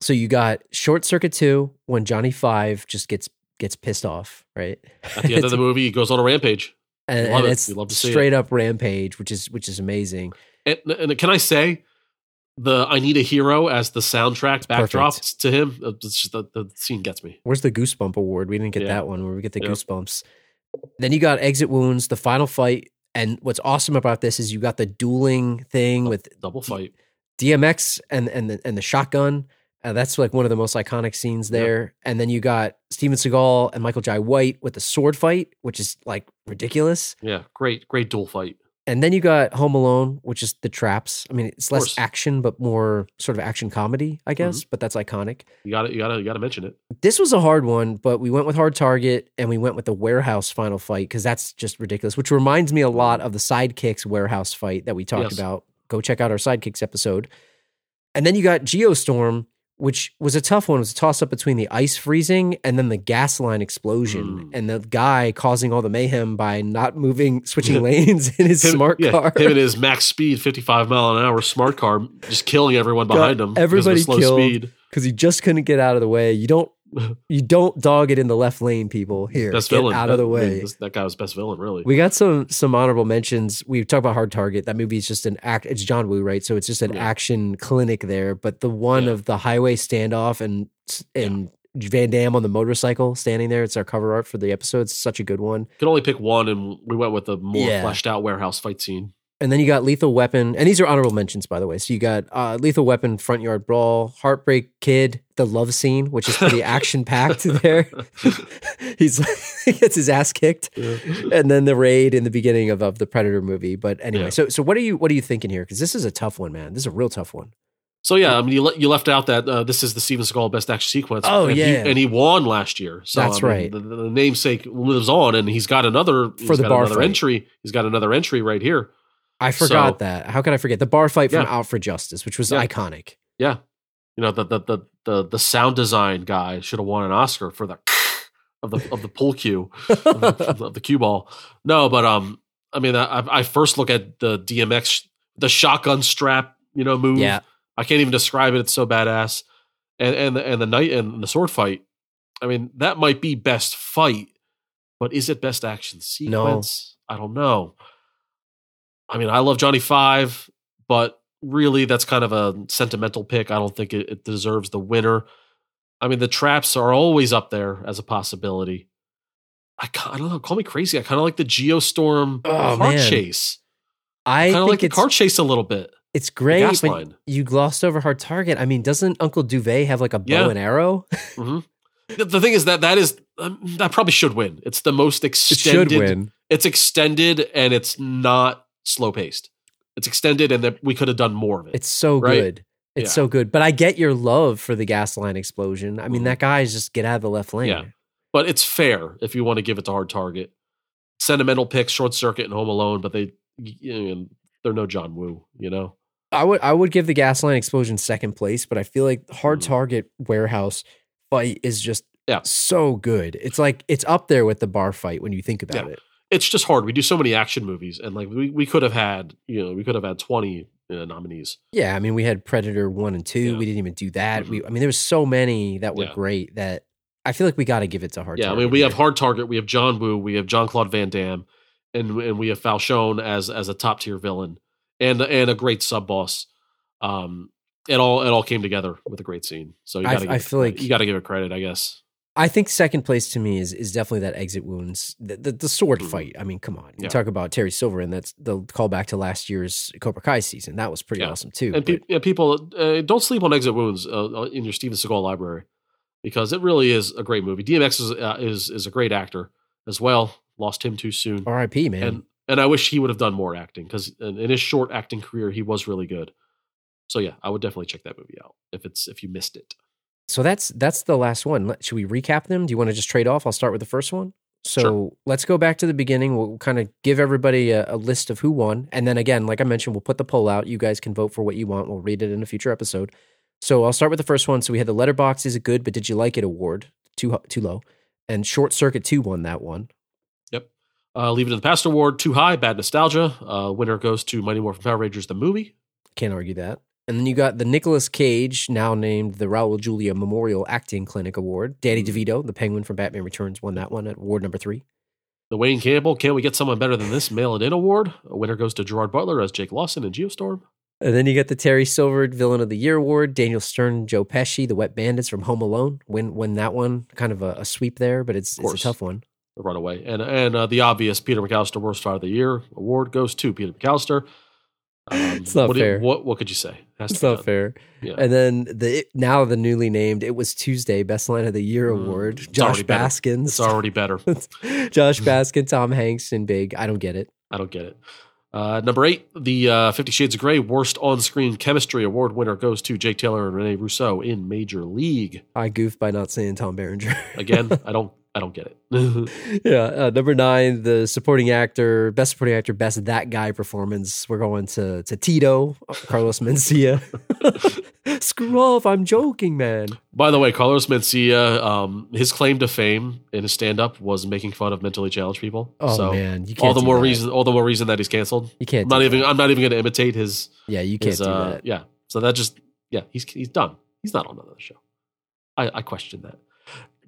So you got Short Circuit 2 when Johnny 5 just gets gets pissed off, right? At the end of the movie, he goes on a rampage. and, and it. it's We love to see it. straight up rampage, which is which is amazing. And, and can I say the "I Need a Hero" as the soundtrack backdrop perfect. to him? uh, It's just the, the scene gets me. Where's the Goosebump Award? We didn't get Yeah. that one where we get the Yeah. Goosebumps. Then you got Exit Wounds, the final fight. And what's awesome about this is you got the dueling thing with Double fight. DMX and and the, and the shotgun. Uh, that's like one of the most iconic scenes there. And then you got Steven Seagal and Michael Jai White with the sword fight, which is like ridiculous. Yeah, great, great duel fight. And then you got Home Alone, which is the traps. I mean, it's less action, but more sort of action comedy, I mm-hmm. guess. But that's iconic. You got to, you got to, you got to mention it. This was a hard one, but we went with Hard Target and we went with the warehouse final fight because that's just ridiculous, which reminds me a lot of the sidekicks warehouse fight that we talked Yes. about. Go check out our sidekicks episode. And then you got Geostorm, which was a tough one. It was a toss up between the ice freezing and then the gas line explosion Mm. and the guy causing all the mayhem by not moving, switching lanes in his Him- smart yeah, car. Him and his max speed, fifty-five mile an hour smart car, just killing everyone Got behind him. because of everybody slow killed. speed. because he just couldn't get out of the way. You don't you don't dog it in the left lane, people. Here, Best get villain out of the That- I mean, way. this- that guy was best villain, really. We got some some honorable mentions. We talked about Hard Target. That movie is just an act. It's John Woo, right? So it's just an Yeah. action clinic there. But the one Yeah. of the highway standoff and and Van Damme on the motorcycle standing there. It's our cover art for the episode. It's such a good one. Could only pick one, and we went with a more Yeah. fleshed out warehouse fight scene. And then you got Lethal Weapon, and these are honorable mentions, by the way. So you got uh, Lethal Weapon, Front Yard Brawl, Heartbreak Kid, the love scene, which is pretty action packed there. He's he gets his ass kicked. and then the raid in the beginning of, of the Predator movie. But anyway, Yeah. so so what are you what are you thinking here? Because this is a tough one, man. This is a real tough one. So yeah, I mean, you, le- you left out that uh, this is the Steven Seagal Best Action Sequence. Oh, and yeah. he, and he won last year. So That's I mean, right. The, the namesake lives on, and he's got another he's For the got bar another fight. entry. He's got another entry right here. I forgot So- that. How could I forget the bar fight from Yeah. Out for Justice, which was Yeah. iconic. Yeah, you know the the the the, the sound design guy should have won an Oscar for the of the of the pull cue of the, of the cue ball. No, but um, I mean, I, I first look at the DMX the shotgun strap, you know, move. yeah, I can't even describe it. It's so badass. And and the, and the night and the sword fight. I mean, that might be best fight, but is it best action sequence? I don't know. I mean, I love Johnny Five, but really, that's kind of a sentimental pick. I don't think it, it deserves the winner. I mean, the traps are always up there as a possibility. I, I don't know. Call me crazy. I kind of like the Geostorm Oh, car man. chase. I Kind of like the car chase a little bit. It's great, but line. you glossed over Hard Target. I mean, doesn't Uncle Douvee have like a bow Yeah. and arrow? hmm The, the thing is that that is um, that probably should win. It's the most extended. It should win. It's extended and it's not slow paced. It's extended and that we could have done more of it. It's so Right? good. It's Yeah. so good. But I get your love for the gas line explosion. I mean, Mhm. that guy is just get out of the left lane. Yeah. but it's fair if you want to give it to Hard Target. Sentimental picks, Short Circuit, and Home Alone, but they you know, they're no John Woo. You know, I would I would give the gas line explosion second place, but I feel like Hard Mhm. Target warehouse fight is just Yeah. so good. It's like it's up there with the bar fight when you think about Yeah. it. It's just hard. We do so many action movies, and like we, we could have had you know we could have had twenty uh, nominees. Yeah, I mean, we had Predator one and two. Yeah. We didn't even do that. We, I mean, there was so many that were Yeah. great that I feel like we got to give it to Hard yeah, Target. I mean we have. Hard Target, we have John Woo, we have Jean Claude Van Damme, and and we have Fouchon as as a top tier villain and and a great sub boss. Um, it all it all came together with a great scene. So you I- got to I feel like- you got to give it credit, I guess. I think second place to me is is definitely that exit wounds, the the, the sword Mhm. fight. I mean, come on, you Yeah. talk about Terry Silver, and that's the callback to last year's Cobra Kai season. That was pretty Yeah. awesome too. And pe- yeah, people uh, don't sleep on Exit Wounds uh, in your Steven Seagal library because it really is a great movie. DMX is uh, is is a great actor as well. Lost him too soon, R.I.P. Man. and and I wish he would have done more acting because in, in his short acting career he was really good. So yeah, I would definitely check that movie out if it's if you missed it. So that's that's the last one. Should we recap them? Do you want to just trade off? I'll start with the first one. So Sure. let's go back to the beginning. We'll kind of give everybody a, a list of who won, and then again, like I mentioned, we'll put the poll out. You guys can vote for what you want. We'll read it in a future episode. So I'll start with the first one. So we had the Letterboxd is it good, but did you like it award too too low, and Short Circuit Two won that one. Yep. Uh, Leave it in the past award too high, bad nostalgia. Uh, winner goes to Mighty Morphin Power Rangers the movie. Can't argue that. And then you got the Nicolas Cage, now named the Raul Julia Memorial Acting Clinic Award. Danny Mhm. DeVito, the Penguin from Batman Returns, won that one at award number three. The Wayne Campbell, Can't We Get Someone Better Than This? Mail It In Award. A winner goes to Gerard Butler as Jake Lawson in Geostorm. And then you get the Terry Silver Villain of the Year award. Daniel Stern, Joe Pesci, the Wet Bandits from Home Alone win win that one. Kind of a, a sweep there, but it's, it's a tough one. The Runaway. And and uh, the obvious Peter McAllister Worst Fight of the Year award goes to Peter McAllister. Um, It's not what do you- fair. what, what could you say? Has It's not done. fair. Yeah. And then the now the newly named It Was Tuesday Best Line of the Year Mm, award. Josh. Baskins. It's already better. Josh Baskin, Tom Hanks, and Big. I don't get it. I don't get it. Uh, number eight, the uh, Fifty Shades of Grey Worst On Screen Chemistry Award winner goes to Jake Taylor and Rene Russo in Major League. I goofed by not saying Tom Berenger. Again, I don't I don't get it. yeah. Uh, number nine, the supporting actor, best supporting actor, best that guy performance. We're going to to Tito, Carlos Mencia. Screw off! I'm joking, man. By the way, Carlos Mencia, um, his claim to fame in his stand up was making fun of mentally challenged people. Oh so man, you can't. all the more that. reason all the more reason that he's canceled. You can't. I'm not even that. I'm not even gonna imitate his Yeah, you can't his, do uh, that. yeah. So that just yeah, he's he's done. He's not on another show. I, I question that.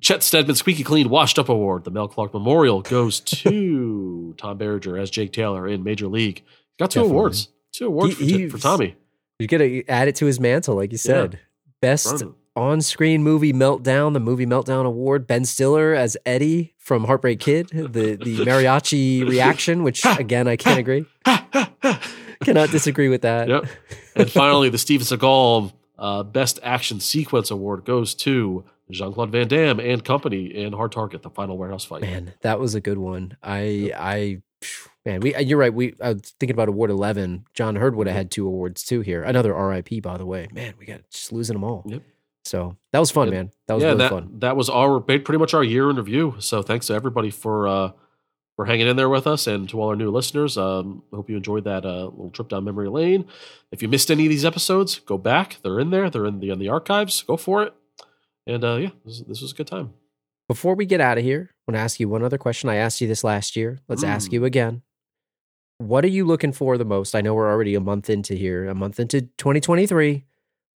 Chet Steadman Squeaky Clean Washed Up Award. The Mel Clark Memorial goes to Tom Berenger as Jake Taylor in Major League. Got two Definitely. awards. Two awards He- for, for Tommy. You got to add it to his mantle, like you said. Best on-screen movie meltdown, the movie meltdown award. Ben Stiller as Eddie from Heartbreak Kid, the the mariachi reaction, which again I can't agree, cannot disagree with that. Yep. And finally, the Steven Seagal uh, Best Action Sequence Award goes to Jean Claude Van Damme and company in Hard Target, the final warehouse fight. Man, that was a good one. I I man, we you're right. We I was thinking about award eleven. John Heard would have Mm-hmm. had two awards too here. Another RIP, by the way. Man, we got just losing them all. Yep. So that was fun, And- man. That was yeah, really that, fun. that was our pretty much our year in review. So thanks to everybody for uh, for hanging in there with us, and to all our new listeners. Um, hope you enjoyed that uh, little trip down memory lane. If you missed any of these episodes, go back. They're in there. They're in the in the archives. Go for it. And uh, yeah, this, this was a good time. Before we get out of here, I want to ask you one other question. I asked you this last year. Let's ask Mm. you again. What are you looking for the most? I know we're already a month into here, a month into 2023.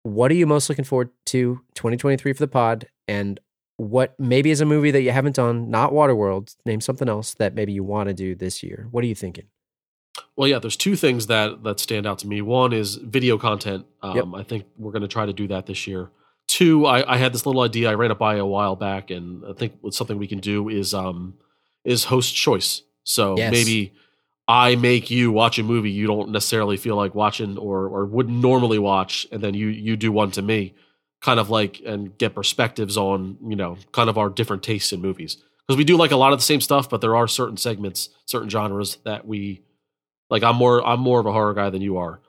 What are you most looking forward to 2023 for the pod? And what maybe is a movie that you haven't done, not Waterworld, name something else that maybe you want to do this year. What are you thinking? Well, yeah, there's two things that that stand out to me. One is video content. Um, Yep. I think we're going to try to do that this year. Two, I, I had this little idea I ran it by a while back, and I think something we can do is um is host choice. So Yes. maybe I make you watch a movie you don't necessarily feel like watching or or wouldn't normally watch, and then you you do one to me, kind of like and get perspectives on you know kind of our different tastes in movies because we do like a lot of the same stuff, but there are certain segments, certain genres that we like. I'm more I'm more of a horror guy than you are,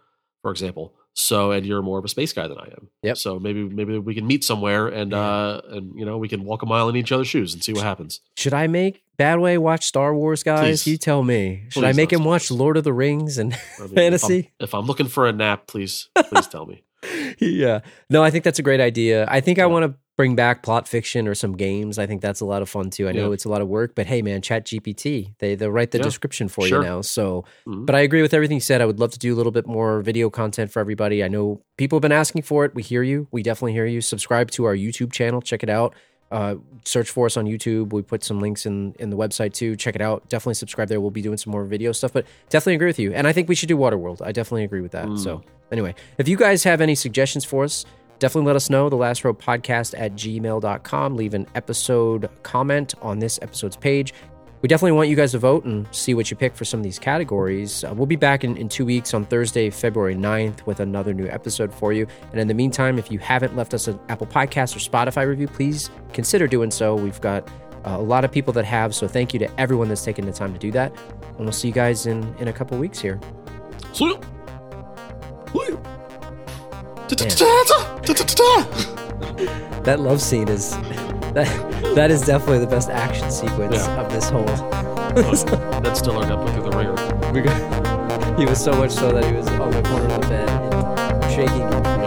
for example. So and you're more of a space guy than I am. Yep. So maybe maybe we can meet somewhere and Yeah. uh and you know we can walk a mile in each other's shoes and see what happens. Should I make Badway watch Star Wars, guys? Please. You tell me. Should I make him watch Lord of the Rings and I mean, if I'm- fantasy? If I'm, looking for a nap, please please tell me. yeah. No, I think that's a great idea. I think I want to bring back plot fiction or some games. I think that's a lot of fun too. I know Yeah. it's a lot of work, but hey man, Chat GPT, they they write the Yeah. description for Sure. you now. So Mhm. but I agree with everything you said. I would love to do a little bit more video content for everybody. I know people have been asking for it. We hear you. We definitely hear you. Subscribe to our YouTube channel. Check it out. Uh, search for us on YouTube. We put some links in in the website too. Check it out. Definitely subscribe there. We'll be doing some more video stuff. But definitely agree with you. And I think we should do Waterworld. I definitely agree with that. Mm. So anyway, if you guys have any suggestions for us, definitely let us know. The last row podcast at gmail.com. Leave an episode comment on this episode's page. We definitely want you guys to vote and see what you pick for some of these categories. Uh, we'll be back in, in two weeks on Thursday, February 9th, with another new episode for you. And in the meantime, if you haven't left us an Apple Podcast or Spotify review, please consider doing so. We've got uh, a lot of people that have, so thank you to everyone that's taken the time to do that. And we'll see you guys in, in a couple weeks here. See ya. See ya that love scene is that that is definitely the best action sequence yeah. of this whole. that still got up through the ringer. He was so much so that he was on the corner of the bed shaking.